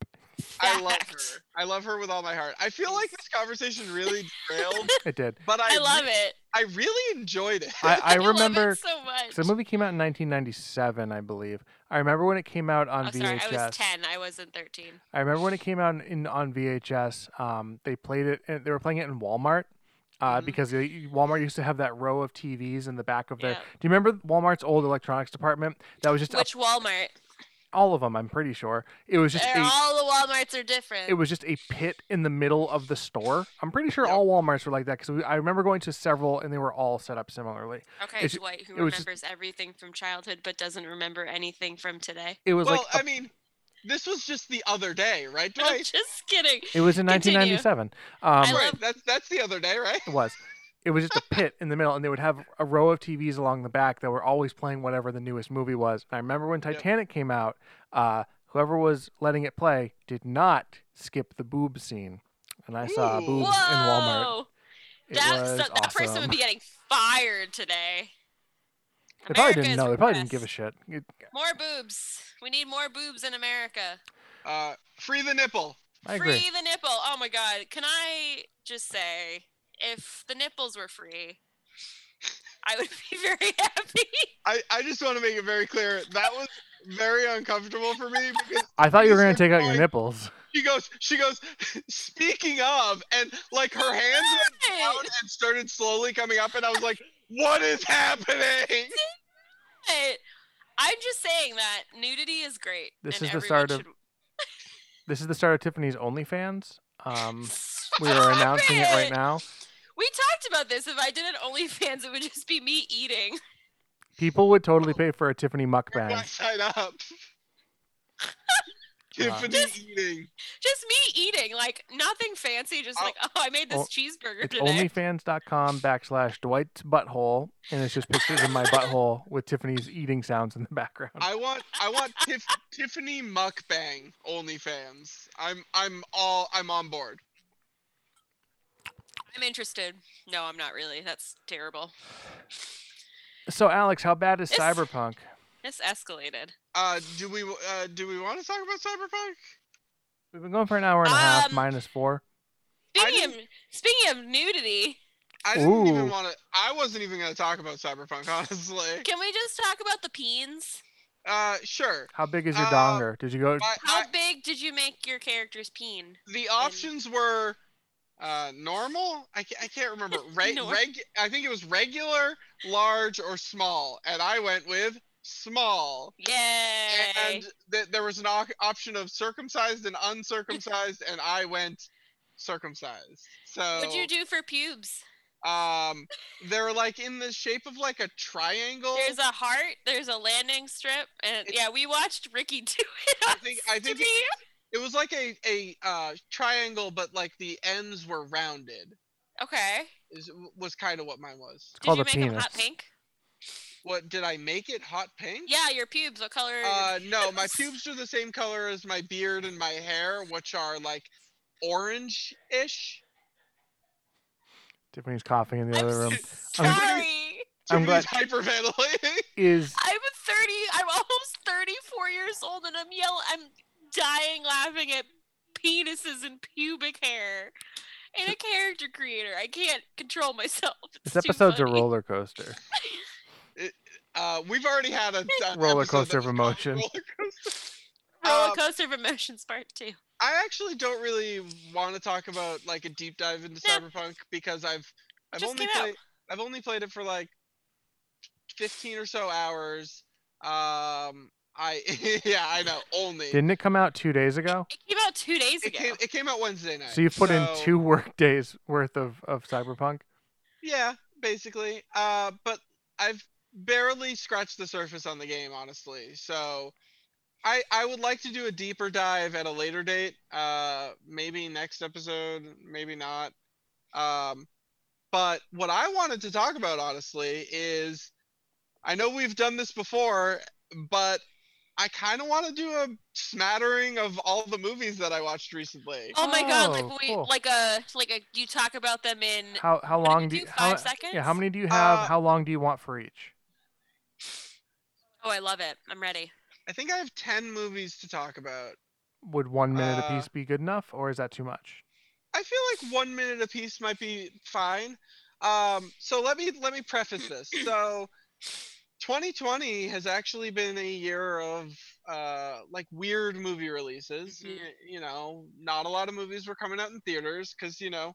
I love her. I love her with all my heart. I feel like this conversation really derailed, It did. but I, I love re- it. I really enjoyed it. I, I (laughs) it remember so much. the movie came out in 1997, I believe. I remember when it came out on Oh, VHS. sorry, I was 10. I wasn't 13. I remember when it came out in on VHS. Um, they played it. They were playing it in Walmart. Uh, Mhm. because they, Walmart used to have that row of TVs in the back of their. Yeah. Do you remember Walmart's old electronics department? That was just Which Walmart? All of them. I'm pretty sure it was just a. all the Walmarts are different. It was just a pit in the middle of the store. I'm pretty sure Yep. all Walmarts were like that because I remember going to several and they were all set up similarly. okay, it's- Dwight, who it was just- remembers everything from childhood but doesn't remember anything from today. It was well, like a- I mean, this was just the other day, right, I'm Dwight? just kidding. it was in continue. 1997. Um, I right, that's that's the other day, right? It was. It was just a pit in the middle, and they would have a row of TVs along the back that were always playing whatever the newest movie was. And I remember when Yep. Titanic came out, uh, whoever was letting it play did not skip the boob scene, and I saw Ooh. boobs Whoa! in Walmart. It that, was so, that person would be getting fired today. They probably didn't know. They probably didn't give a shit. It- More boobs. We need more boobs in America. Uh, free the nipple. I agree. Free the nipple. Oh my god. Can I just say, if the nipples were free, I would be (laughs) very happy. I, I just want to make it very clear that was very uncomfortable for me because (laughs) I thought you were gonna are take out your nipples. she goes she goes (laughs) speaking of and like her hands went down and started slowly coming up and I was like, what is happening? I'm just saying that nudity is great. This is the everyone start of- should- This is the start of Tiffany's OnlyFans. Um, we are announcing it right now. We talked about this. If I did an OnlyFans, it would just be me eating. People would totally pay for a Tiffany mukbang. Why sign up? (laughs) Tiffany Just- eating. Just me eating, like nothing fancy. Just Oh. like, oh, I made this Oh, cheeseburger It's today. onlyfans.com backslash Dwight's butthole, and it's just pictures of my (laughs) butthole with Tiffany's eating sounds in the background. I want I want Tif- Tiffany mukbang OnlyFans. I'm I'm all I'm on board. I'm interested. No, I'm not really. That's terrible. So, Alex, how bad is This- Cyberpunk? This escalated. Uh, do we uh do we want to talk about Cyberpunk? We've been going for an hour and a half, Um, minus four. Speaking of speaking of nudity, I didn't even want to. I wasn't even gonna talk about Cyberpunk, (laughs) honestly. can we just talk about the peens? Uh, sure. How big is your Uh, donger? Did you go? I, How I, big did you make your character's peen? the options were uh normal. I can't, I can't remember. (laughs) Reg, Nor- reg. I think it was regular, large, or small, and I went with small. Yay! And th- there was an op- option of circumcised and uncircumcised, and I went circumcised. So What'd you do for pubes? um, they're like in the shape of like a triangle. There's a heart. There's a landing strip, and It's- yeah, we watched Ricky do it. I think- I think. It was like a a uh, triangle, but like the ends were rounded. Okay. Is was kind of what mine was. Did called you a make them hot pink? What did I make it hot pink? Yeah, your pubes. What color? Uh, no, my pubes are the same color as my beard and my hair, which are like orange-ish. Tiffany's coughing in the I'm other room. sorry. I'm glad- Tiffany's hyperventilating. (laughs) Is I'm 30. I'm almost 34 years old, and I'm yelling. I'm dying laughing at penises and pubic hair. And a character creator, I can't control myself. It's this episode's a roller coaster? (laughs) Uh, we've already had a (laughs) an Roller coaster of was emotion. Roller coaster. Roller Uh, coaster of emotions, part two. I actually don't really want to talk about like a deep dive into Yeah. Cyberpunk because I've I've Just only played I've only played it for like 15 or so hours. Um, I (laughs) yeah I know only. Didn't it come out two days ago? It came out two days it ago. came it came out Wednesday night. So you've put in two work days worth of of Cyberpunk. Yeah, basically. Uh, but I've barely scratched the surface on the game, honestly. So I I would like to do a deeper dive at a later date. Uh, maybe next episode, maybe not. Um, but what I wanted to talk about, honestly, is I know we've done this before, but I kind of want to do a smattering of all the movies that I watched recently. oh my god! Oh, Like we, cool. like a, like a. You talk about them in. How how long do do, you how, five seconds? yeah how many do you have? Uh, how long do you want for each? Oh, I love it. I'm ready. I think I have 10 movies to talk about. Would one minute uh, apiece be good enough, or is that too much? I feel like one minute apiece might be fine. Um, so let me let me preface this. So, 2020 has actually been a year of uh, like weird movie releases. Mhm. Y- You, know, not a lot of movies were coming out in theaters because you know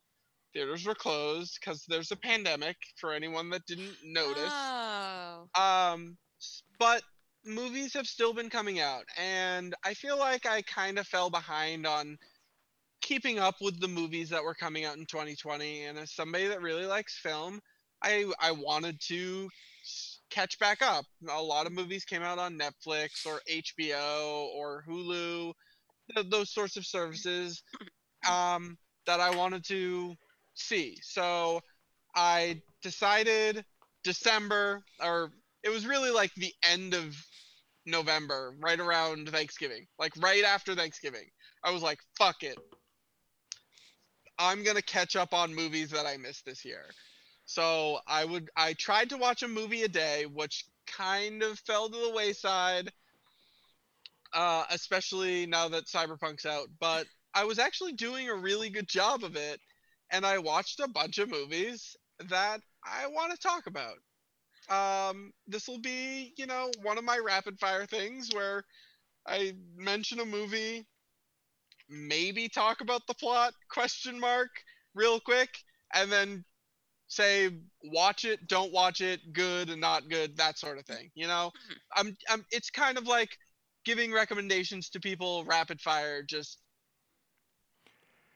theaters were closed because there's a pandemic. For anyone that didn't notice, Oh. um, but movies have still been coming out, and I feel like I kind of fell behind on keeping up with the movies that were coming out in 2020. And as somebody that really likes film, I I wanted to catch back up. A lot of movies came out on Netflix or HBO or Hulu, th- those sorts of services um, that I wanted to see. So I decided December, or it was really like the end of November, right around Thanksgiving, like right after Thanksgiving. I was like, fuck it. I'm gonna catch up on movies that I missed this year. So I would I tried to watch a movie a day, which kind of fell to the wayside. Uh, especially now that Cyberpunk's out. But I was actually doing a really good job of it, and I watched a bunch of movies that I want to talk about. Um, this will be, you know, one of my rapid fire things where I mention a movie, maybe talk about the plot question mark real quick, and then say watch it, don't watch it, good and not good, that sort of thing. You know, I'm, I'm it's kind of like giving recommendations to people rapid fire, just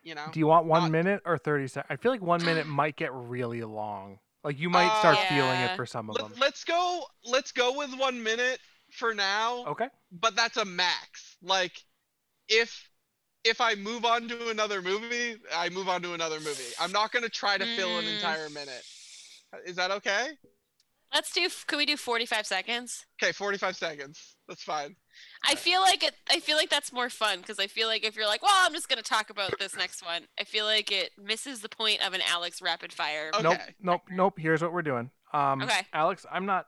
you know. Do you want one not- minute or thirty seconds? I feel like one minute (sighs) might get really long. Like you might start Uh, feeling it for some of them. Let's go. Let's go with one minute for now. Okay. but that's a max. Like if if I move on to another movie, I move on to another movie. I'm not gonna try to fill an Mm. entire minute. Is that okay? Let's do. Could we do 45 seconds? Okay, 45 seconds. That's fine. I feel like it. I feel like that's more fun because I feel like if you're like, well, I'm just gonna talk about this next one. I feel like it misses the point of an Alex rapid fire. Okay. Nope. Nope. Nope. Here's what we're doing. Um, Okay. Alex, I'm not.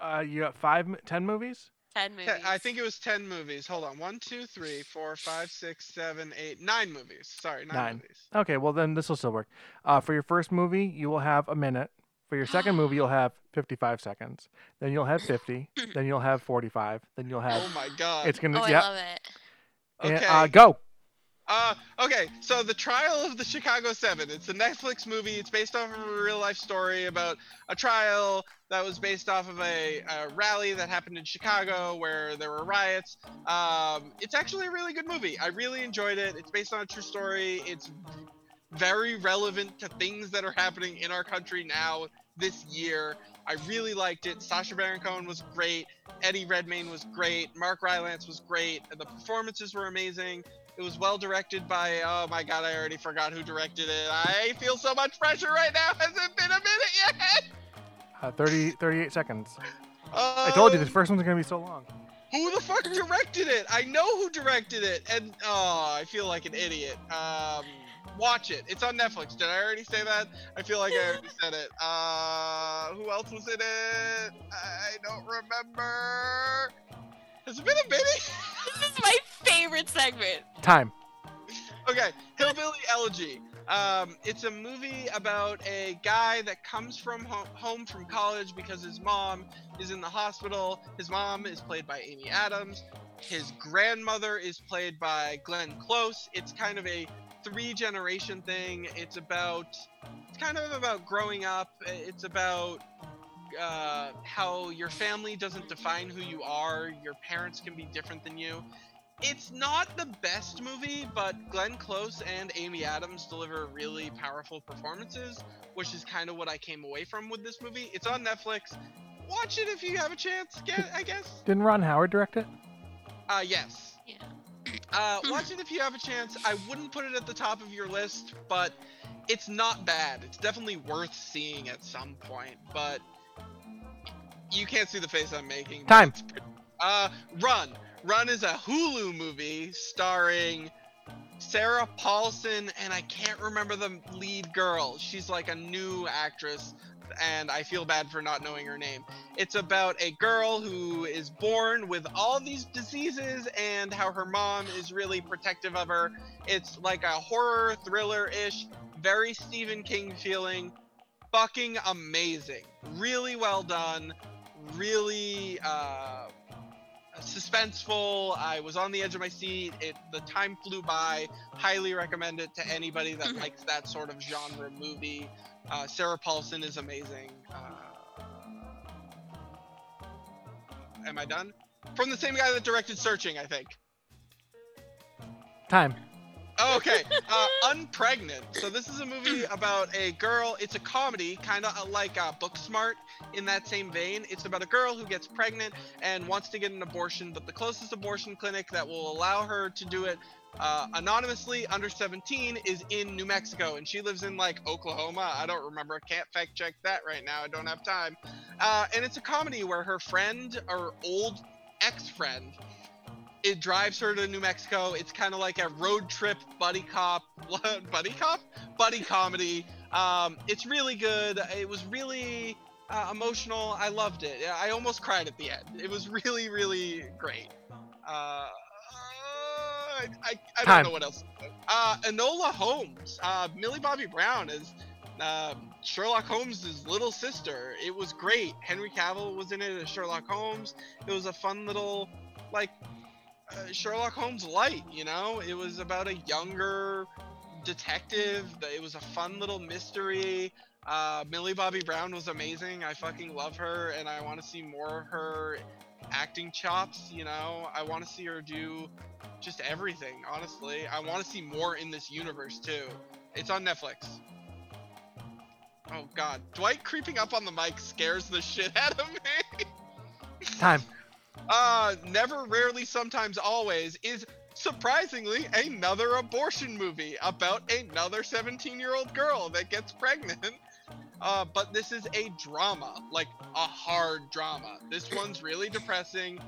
Uh, you got five, ten movies. Ten Okay, movies. I think it was 10 movies. Hold on. One, two, three, four, five, six, seven, eight, nine movies. Sorry, nine, Nine. movies. Okay. Well, then this will still work. Uh, for your first movie, you will have a minute. For For your second movie, you'll (gasps) have 55 seconds. Then you'll have 50. (clears throat) then you'll have 45. Then you'll have. Oh my god. It's gonna. Oh, I yeah. love it. and, Okay. uh, go. Uh, okay, so the trial of the Chicago Seven. It's a Netflix movie. It's based off of a real life story about a trial that was based off of a, a rally that happened in Chicago where there were riots. Um, it's actually a really good movie. I really enjoyed it. It's based on a true story. It's very relevant to things that are happening in our country now this year. I really liked it. Sacha Baron Cohen was great. Eddie Redmayne was great. Mark Rylance was great. The performances were amazing. It was well directed by, oh my god, I already forgot who directed it. I feel so much pressure right now. (laughs) Has it been a minute yet? Uh, 30, 38 seconds. Uh, I told you this first one's gonna be so long. Who the fuck directed it? I know who directed it, and oh, I feel like an idiot. Um, watch it. It's on Netflix. Did I already say that? I feel like I already said it. Uh, who else was in it? I don't remember. Has it been a minute? This is my favorite segment. Time. okay, Hillbilly Elegy. Um, it's a movie about a guy that comes from ho- home from college because his mom is in the hospital. His mom is played by Amy Adams. His grandmother is played by Glenn Close. It's kind of a three generation thing. It's about it's kind of about growing up. It's about uh, how your family doesn't define who you are. Your parents can be different than you. It's not the best movie, but Glenn Close and Amy Adams deliver really powerful performances, which is kind of what I came away from with this movie. It's on Netflix. Watch it if you have a chance, get, I guess. Didn't Ron Howard direct it? Uh, yes. Yeah. Uh, watch it if you have a chance. I wouldn't put it at the top of your list, but it's not bad. It's definitely worth seeing at some point, but you can't see the face I'm making. Time. Uh, Run. Run is a Hulu movie starring Sarah Paulson, and I can't remember the lead girl. She's like a new actress, and I feel bad for not knowing her name. It's about a girl who is born with all these diseases and how her mom is really protective of her. It's like a horror thriller ish, very Stephen King feeling. Fucking amazing. Really well done. Really uh, suspenseful. I was on the edge of my seat. It the time flew by. Highly recommend it to anybody that Mhm. likes that sort of genre movie. Uh, Sarah Paulson is amazing. Uh, am I done? From the same guy that directed Searching, I think. Time. Oh, okay. (laughs) Uh, Unpregnant. So this is a movie about a girl. It's a comedy, kind of like uh, Booksmart in that same vein. It's about a girl who gets pregnant and wants to get an abortion, but the closest abortion clinic that will allow her to do it uh, anonymously under 17 is in New Mexico, and she lives in like Oklahoma. I don't remember. I can't fact check that right now. I don't have time. Uh, and it's a comedy where her friend or old ex-friend it drives her to New Mexico. It's kind of like a road trip buddy cop, (laughs) buddy cop, buddy comedy. Um, it's really good. It was really uh, emotional. I loved it. I almost cried at the end. It was really, really great. Uh, I, I, I don't know what else. Uh, Enola Holmes, uh, Millie Bobby Brown is uh, Sherlock Holmes' little sister. It was great. Henry Cavill was in it as Sherlock Holmes. It was a fun little, like, Sherlock Holmes light, you know? It was about a younger detective. It was a fun little mystery. Uh, Millie Bobby Brown was amazing. I fucking love her, and I want to see more of her acting chops, you know? I want to see her do just everything, honestly. I want to see more in this universe, too. It's on Netflix. Oh, God. Dwight creeping up on the mic scares the shit out of me. Time. Uh never rarely sometimes always is surprisingly another abortion movie about another 17 year old girl that gets pregnant. Uh but this is a drama like a hard drama. This one's really depressing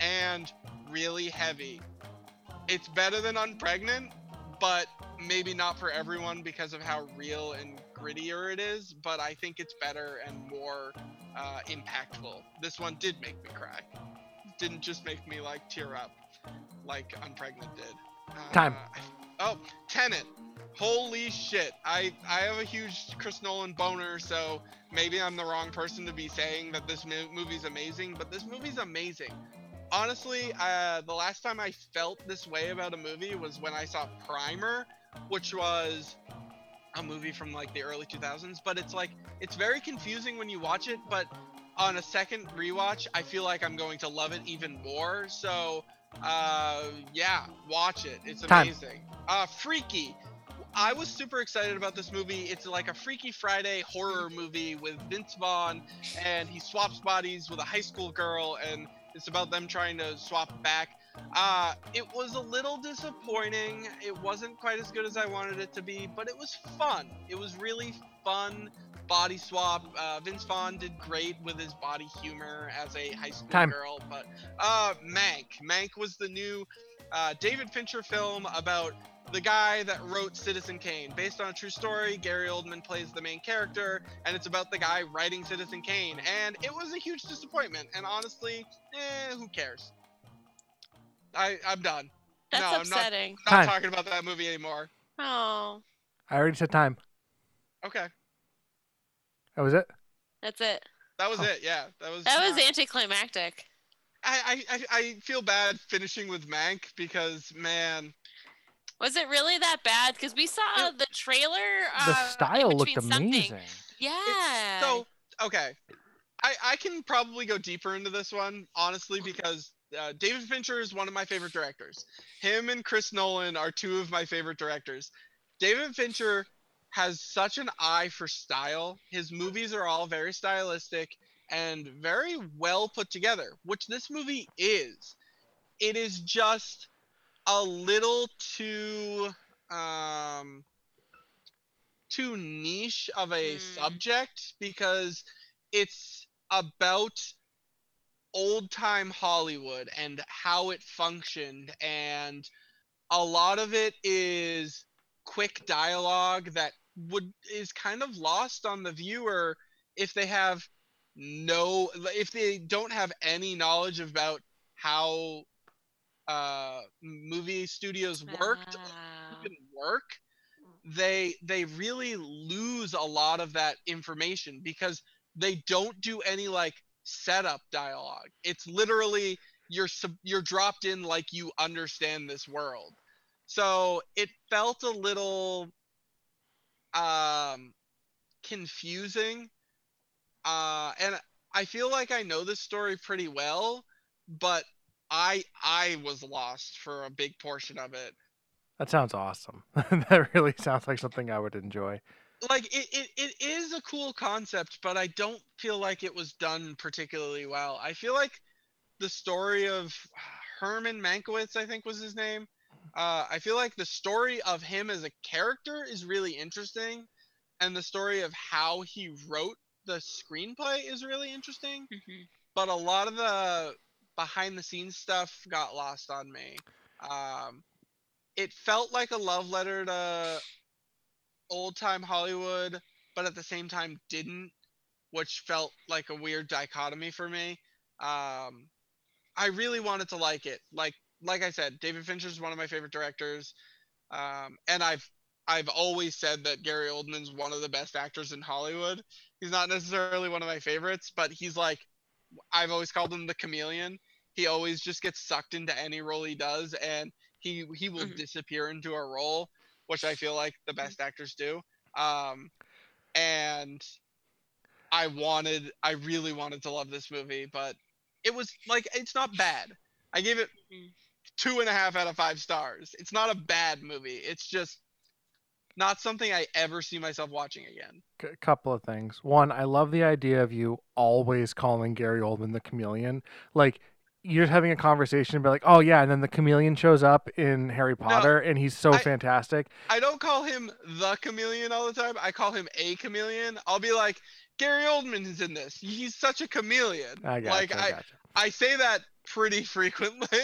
and really heavy. It's better than unpregnant but maybe not for everyone because of how real and grittier it is but i think it's better and more uh, impactful. This one did make me cry didn't just make me like tear up like Unpregnant did. Time. Uh, oh, Tenet. Holy shit! I I have a huge Chris Nolan boner, so maybe I'm the wrong person to be saying that this mo- movie's amazing, but this movie's amazing. Honestly, uh, the last time I felt this way about a movie was when I saw Primer, which was a movie from like the early 2000s, but it's like it's very confusing when you watch it, but on a second rewatch, I feel like I'm going to love it even more. So, uh, yeah, watch it. It's Time. amazing. Uh, Freaky. I was super excited about this movie. It's like a Freaky Friday horror movie with Vince Vaughn, and he swaps bodies with a high school girl, and it's about them trying to swap back. Uh, it was a little disappointing. It wasn't quite as good as I wanted it to be, but it was fun. It was really fun body swap. Uh, Vince Vaughn did great with his body humor as a high school Time. girl. But uh, Mank. Mank was the new uh, David Fincher film about the guy that wrote Citizen Kane. Based on a true story, Gary Oldman plays the main character, and it's about the guy writing Citizen Kane. And it was a huge disappointment. And honestly, eh, who cares? I, I'm done. That's No, I'm not- upsetting. Not talking about that movie anymore. Oh, I already said time. Okay. That was it. that's it. That was Oh. it. Yeah. That was That was not- anticlimactic. I, I, I, I feel bad finishing with Mank because man, Was it really that bad? Because we saw It- the trailer. The uh, in style looked between something. amazing. Yeah. So okay, I I can probably go deeper into this one honestly because uh, David Fincher is one of my favorite directors. Him and Chris Nolan are two of my favorite directors. David Fincher has such an eye for style. His movies are all very stylistic and very well put together, which this movie is. It is just a little too um too niche of a Hmm. subject because it's about old time Hollywood and how it functioned and a lot of it is quick dialogue that would is kind of lost on the viewer if they have no if they don't have any knowledge about how uh movie studios worked even work they they really lose a lot of that information because they don't do any like setup dialogue. It's literally you're you're dropped in like you understand this world. So it felt a little um confusing uh and i feel like i know this story pretty well but i i was lost for a big portion of it That sounds awesome. (laughs) that really sounds like something I would enjoy. like it, it, it is a cool concept but i don't feel like it was done particularly well i feel like the story of herman mankiewicz i think was his name uh, i feel like the story of him as a character is really interesting and the story of how he wrote the screenplay is really interesting Mhm. but a lot of the behind the scenes stuff got lost on me. Um, it felt like a love letter to old time Hollywood, but at the same time didn't, which felt like a weird dichotomy for me. Um, I really wanted to like it. Like like I said, David Fincher is one of my favorite directors, um, and I've I've always said that Gary Oldman's one of the best actors in Hollywood. He's not necessarily one of my favorites, but he's like I've always called him the chameleon. He always just gets sucked into any role he does, and he he will Mhm. disappear into a role, which I feel like the best actors do. Um, and I wanted, I really wanted to love this movie, but it was like it's not bad. I gave it Mhm. Two and a half out of five stars. It's not a bad movie. It's just not something I ever see myself watching again. C- couple of things. One, I love the idea of you always calling Gary Oldman the chameleon. Like you're having a conversation and be like, "Oh yeah," and then the chameleon shows up in Harry Potter and he's so I- fantastic. I don't call him the chameleon all the time. I call him a chameleon. I'll be like, Gary Oldman is in this. He's such a chameleon. I got like I I, gotcha. I say that pretty (laughs) frequently.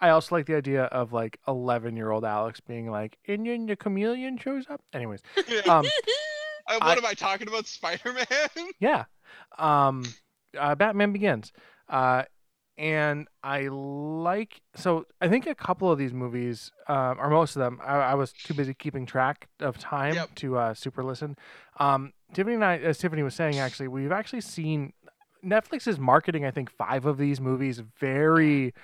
I also like the idea of like 11 year old Alex being like, and then the chameleon shows up. Anyways, (laughs) um, Uh, what I- am I talking about? Spider Man? (laughs) yeah. Um, uh, Batman Begins. Uh, and I like so I think a couple of these movies, um, or most of them, I, I was too busy keeping track of time Yep. to uh, super listen. Um, Tiffany and I, as Tiffany was saying, actually, we've actually seen Netflix is marketing. I think five of these movies very,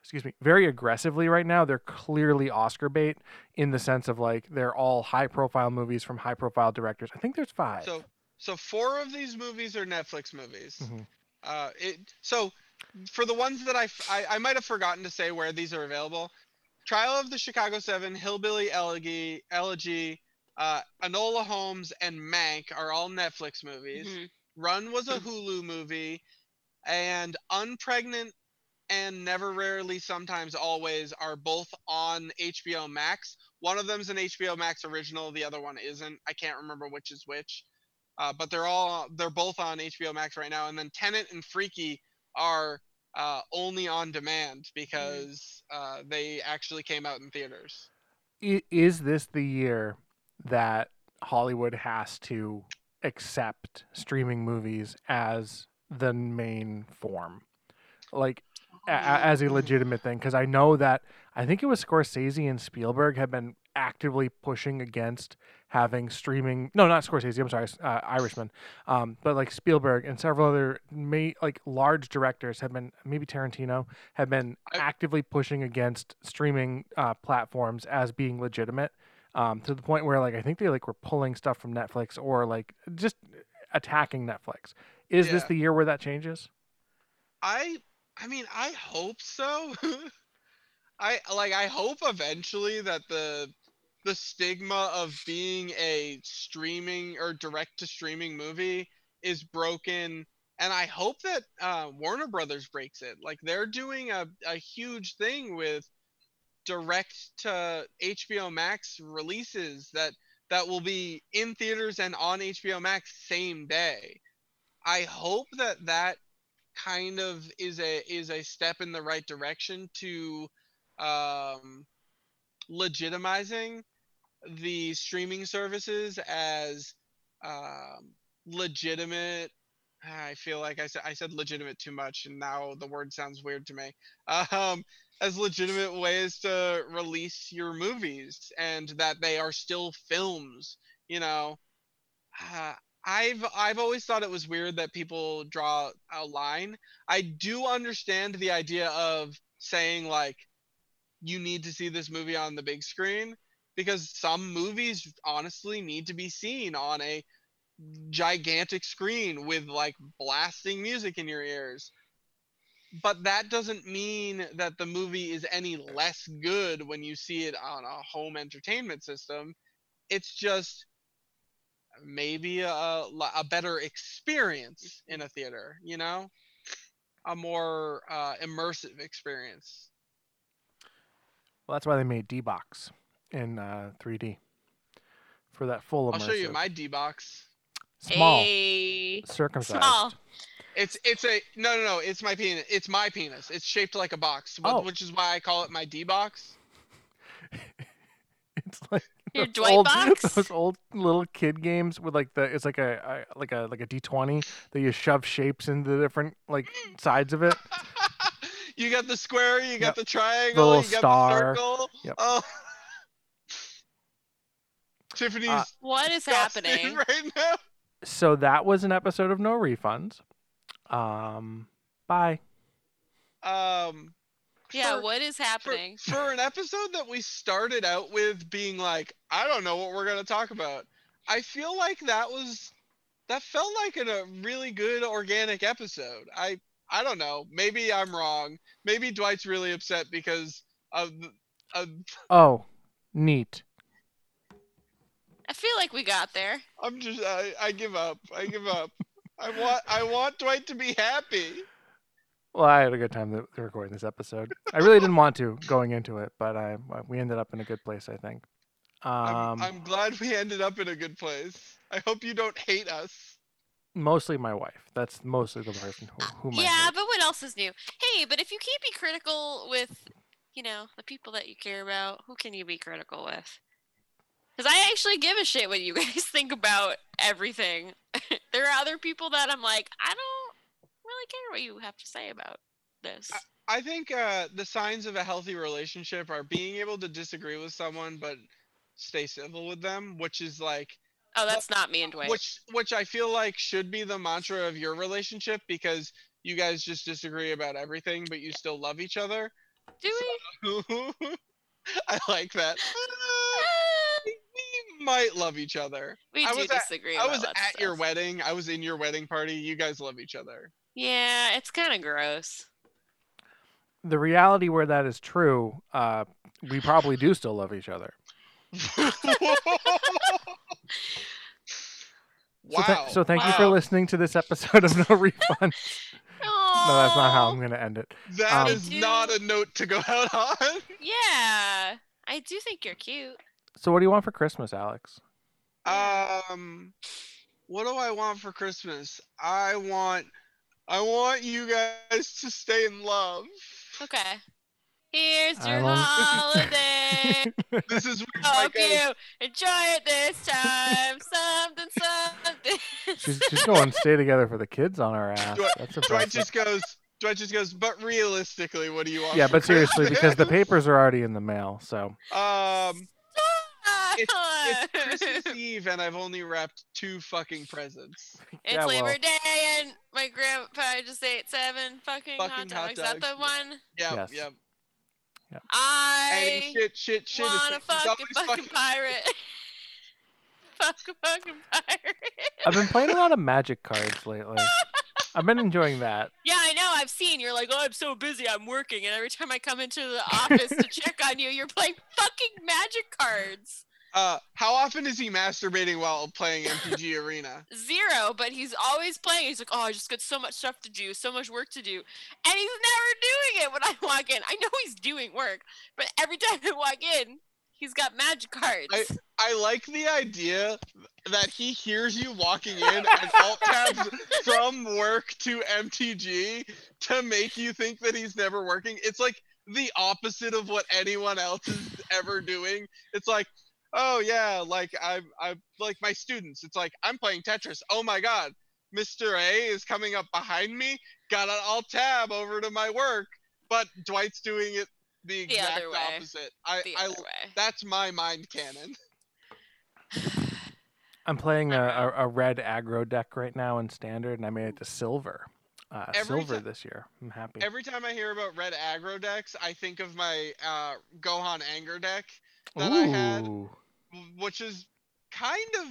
excuse me, very aggressively right now. They're clearly Oscar bait in the sense of like they're all high profile movies from high profile directors. I think there's five. So so four of these movies are Netflix movies. Mhm. Uh, it so for the ones that I I might have forgotten to say where these are available. Trial of the Chicago Seven, Hillbilly Elegy, Elegy, uh, Enola Holmes, and Mank are all Netflix movies. Mhm. Run was a Hulu movie, and Unpregnant and Never Rarely Sometimes Always are both on HBO Max. One of them's an HBO Max original, the other one isn't. I can't remember which is which. Uh, but they're all they're both on HBO Max right now. And then Tenet and Freaky are uh, only on demand because uh, they actually came out in theaters. Is this the year that Hollywood has to accept streaming movies as the main form? Like a- as a legitimate thing because I know that I think it was Scorsese and Spielberg have been actively pushing against having streaming. No, not Scorsese. I'm sorry, uh, Irishman. Um, but like Spielberg and several other may like large directors have been maybe Tarantino have been actively pushing against streaming uh, platforms as being legitimate. Um, to the point where like I think they like were pulling stuff from Netflix or like just attacking Netflix. Is this the year where that changes? I I mean I hope so. (laughs) I like I hope eventually that the the stigma of being a streaming or direct to streaming movie is broken and I hope that uh, Warner Brothers breaks it. Like they're doing a, a huge thing with direct to HBO Max releases that that will be in theaters and on HBO Max same day. I hope that that kind of is a is a step in the right direction to um, legitimizing the streaming services as um, legitimate. I feel like I said I said legitimate too much, and now the word sounds weird to me. (laughs) Um, as legitimate ways to release your movies, and that they are still films. You know, uh, I've I've always thought it was weird that people draw a line. I do understand the idea of saying like you need to see this movie on the big screen because some movies honestly need to be seen on a gigantic screen with like blasting music in your ears. But that doesn't mean that the movie is any less good when you see it on a home entertainment system. It's just maybe a, a better experience in a theater, you know? A more uh, immersive experience. Well, that's why they made D box in uh, 3D for that full immersive. I'll show you my D box. small, A circumcised. small. It's it's a no no no. It's my penis. It's my penis. It's shaped like a box, Oh. which is why I call it my D box. (laughs) It's like Your those Dwight old, box? (laughs) Those old little kid games with like the it's like a, a like a like a D twenty that you shove shapes into the different like sides of it. (laughs) you got the square. You got Yep. the triangle. little you got star. the circle. Yep. Oh. Tiffany's Uh, What is happening? right now. So that was an episode of No Refunds. Um, bye. Um. Yeah, for- what is for, happening? for an episode that we started out with being like, I don't know what we're gonna talk about. I feel like that was that felt like an, a really good organic episode. I I don't know. Maybe I'm wrong. Maybe Dwight's really upset because of of Oh, neat. I feel like we got there. I'm just I, I give up. I give up. I want I want Dwight to be happy. Well, I had a good time recording this episode. I really didn't want to going into it, but I we ended up in a good place, I think. I'm, Um, I'm glad we ended up in a good place. I hope you don't hate us. mostly my wife. That's mostly the person who, whom I yeah, hate. but what else is new? Hey, but if you can't be critical with, you know, the people that you care about, who can you be critical with? Because I actually give a shit what you (laughs) guys think about everything. (laughs) there are other people that I'm like, I don't really care what you have to say about this. I think uh, the signs of a healthy relationship are being able to disagree with someone but stay civil with them, which is like oh, that's not me and Dwayne. which which I feel like should be the mantra of your relationship because you guys just disagree about everything but you still love each other. Do we? (laughs) I like that. We we might love each other. We I do was at- disagree. I was lots of at your wedding. I was in your wedding party. You guys love each other. Yeah, it's kind of gross. The reality where that is true, uh, we probably do still love each other. (laughs) wow. So, th- so thank you for listening to this episode of No (laughs) Refund. no, that's not how I'm going to end it. That Um, is not a note to go out on. Yeah, I do think you're cute. So what do you want for Christmas, Alex? Um, what do I want for Christmas? I want, I want you guys to stay in love. Okay. Here's I your won't- holiday. (laughs) This is where Hope Mike goes, you enjoy it this time. something, something. she's, she's going to stay together for the kids on our ass. Dwight- That's Dwight just goes. Dwight just goes. But realistically, what do you want? Yeah, for but seriously, because the papers are already in the mail, so Um, it's (laughs) Christmas Eve, and I've only wrapped two fucking presents. (laughs) It's Yeah, Labor well. Day, and my grandpa just ate seven fucking, hot dogs. hot Is that the dogs. one? Yep, Yes. yep. Hey, I shit, shit, shit. wanna it's fuck a always fucking pirate. (laughs) fuck a fucking pirate. I've been playing a lot of Magic cards lately. I've been enjoying that. Yeah, I know. I've seen. You're like, oh, I'm so busy. I'm working, and every time I come into the office to check on you, you're playing fucking magic cards. Uh, how often is he masturbating while playing MTG (laughs) Arena? Zero, but he's always playing. He's like, oh, I just got so much stuff to do, so much work to do, and he's never doing it when I walk in. I know he's doing work, but every (laughs) time I walk in, he's got magic cards. I (laughs) I like the idea that he hears you walking in and alt tabs from work to MTG to make you think that he's never working. It's like the opposite of what anyone else is ever doing. It's like, oh yeah, like I'm I'm like my students. It's like I'm playing Tetris. Oh my god, Mr. A is coming up behind me. Got an alt tab over to my work, but Dwight's doing it the The exact other way. opposite. I, the I way. that's my mind canon. (sighs) I'm playing a, a, a red aggro deck right now in standard, and I made it to silver. Uh, silver ti- this year. I'm happy. Every time I hear about red aggro decks, I think of my uh, Gohan anger deck that I had, which is kind of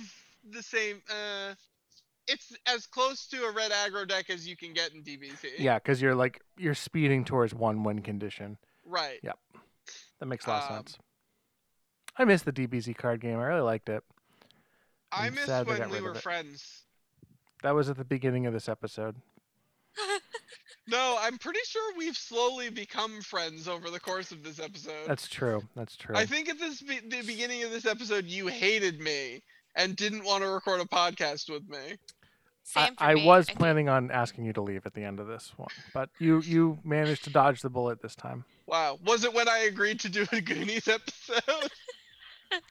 the same. Uh, it's as close to a red aggro deck as you can get in DBZ. Yeah, because you're like you're speeding towards one win condition. Right. Yep. That makes a lot of Um, sense. I missed the DBZ card game. I really liked it. I I'm miss sad they when we were friends. That was at the beginning of this episode. (laughs) No, I'm pretty sure we've slowly become friends over the course of this episode. That's true. That's true. I think at this be- the beginning of this episode, you hated me and didn't want to record a podcast with me. I, Same for I me. was think- planning on asking you to leave at the end of this one, but you you managed to dodge the bullet this time. Wow. Was it when I agreed to do a Goonies episode? (laughs)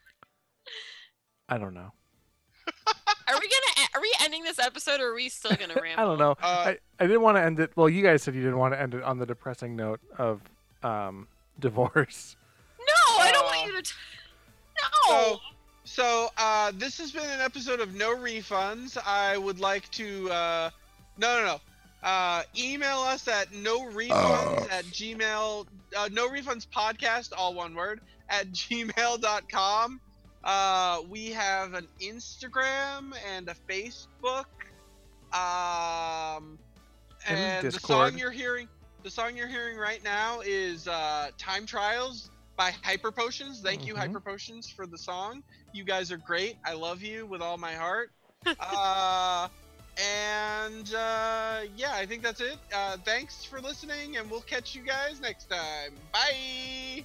I don't know. Are we gonna? e- Are we ending this episode, or are we still gonna (laughs) ramble? I don't know. Uh, I, I didn't want to end it. Well, you guys said you didn't want to end it on the depressing note of um, divorce. No, I don't Uh, want you to. T- no. So, so uh, this has been an episode of No Refunds. I would like to, uh, no, no, no. Uh, email us at no refunds at gmail, uh, no refunds podcast, all one word, at gmail.com. Uh, we have an Instagram and a Facebook. Um, And and the song you're hearing, the song you're hearing right now is uh, "Time Trials" by Hyper Potions. Thank you, Mhm. Hyper Potions, for the song. You guys are great. I love you with all my heart. (laughs) uh, and uh, yeah, I think that's it. Uh, thanks for listening, and we'll catch you guys next time. Bye.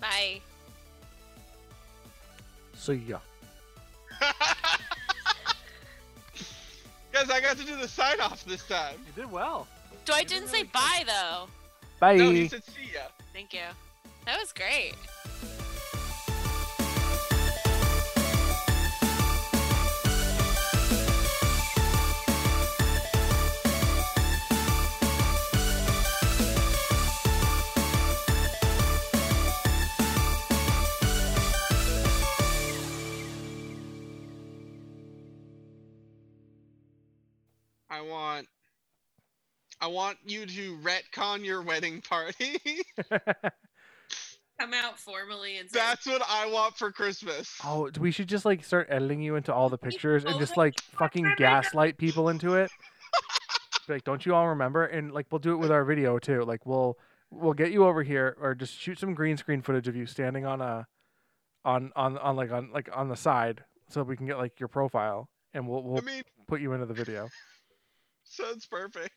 Bye. See ya. (laughs) Guys, I got to do the sign off this time. You did well. Dwight You did didn't say really good. bye though. Bye. No, he said see ya. Thank you. That was great. I want I want you to retcon your wedding party. Come out formally and say, That's what I want for Christmas. oh, we should just like start editing you into all the pictures and just like (laughs) fucking gaslight people into it. Like, don't you all remember? And like, we'll do it with our video too. Like, we'll we'll get you over here, or just shoot some green screen footage of you standing on a, on on on like on like on the side, so we can get like your profile, and we'll we'll mean, put you into the video. Sounds perfect.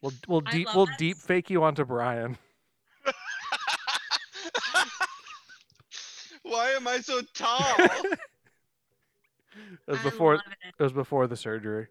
We'll we'll I deep love we'll that. deep fake you onto Brian. (laughs) Why am I so tall? (laughs) It was I before love it. it was before the surgery.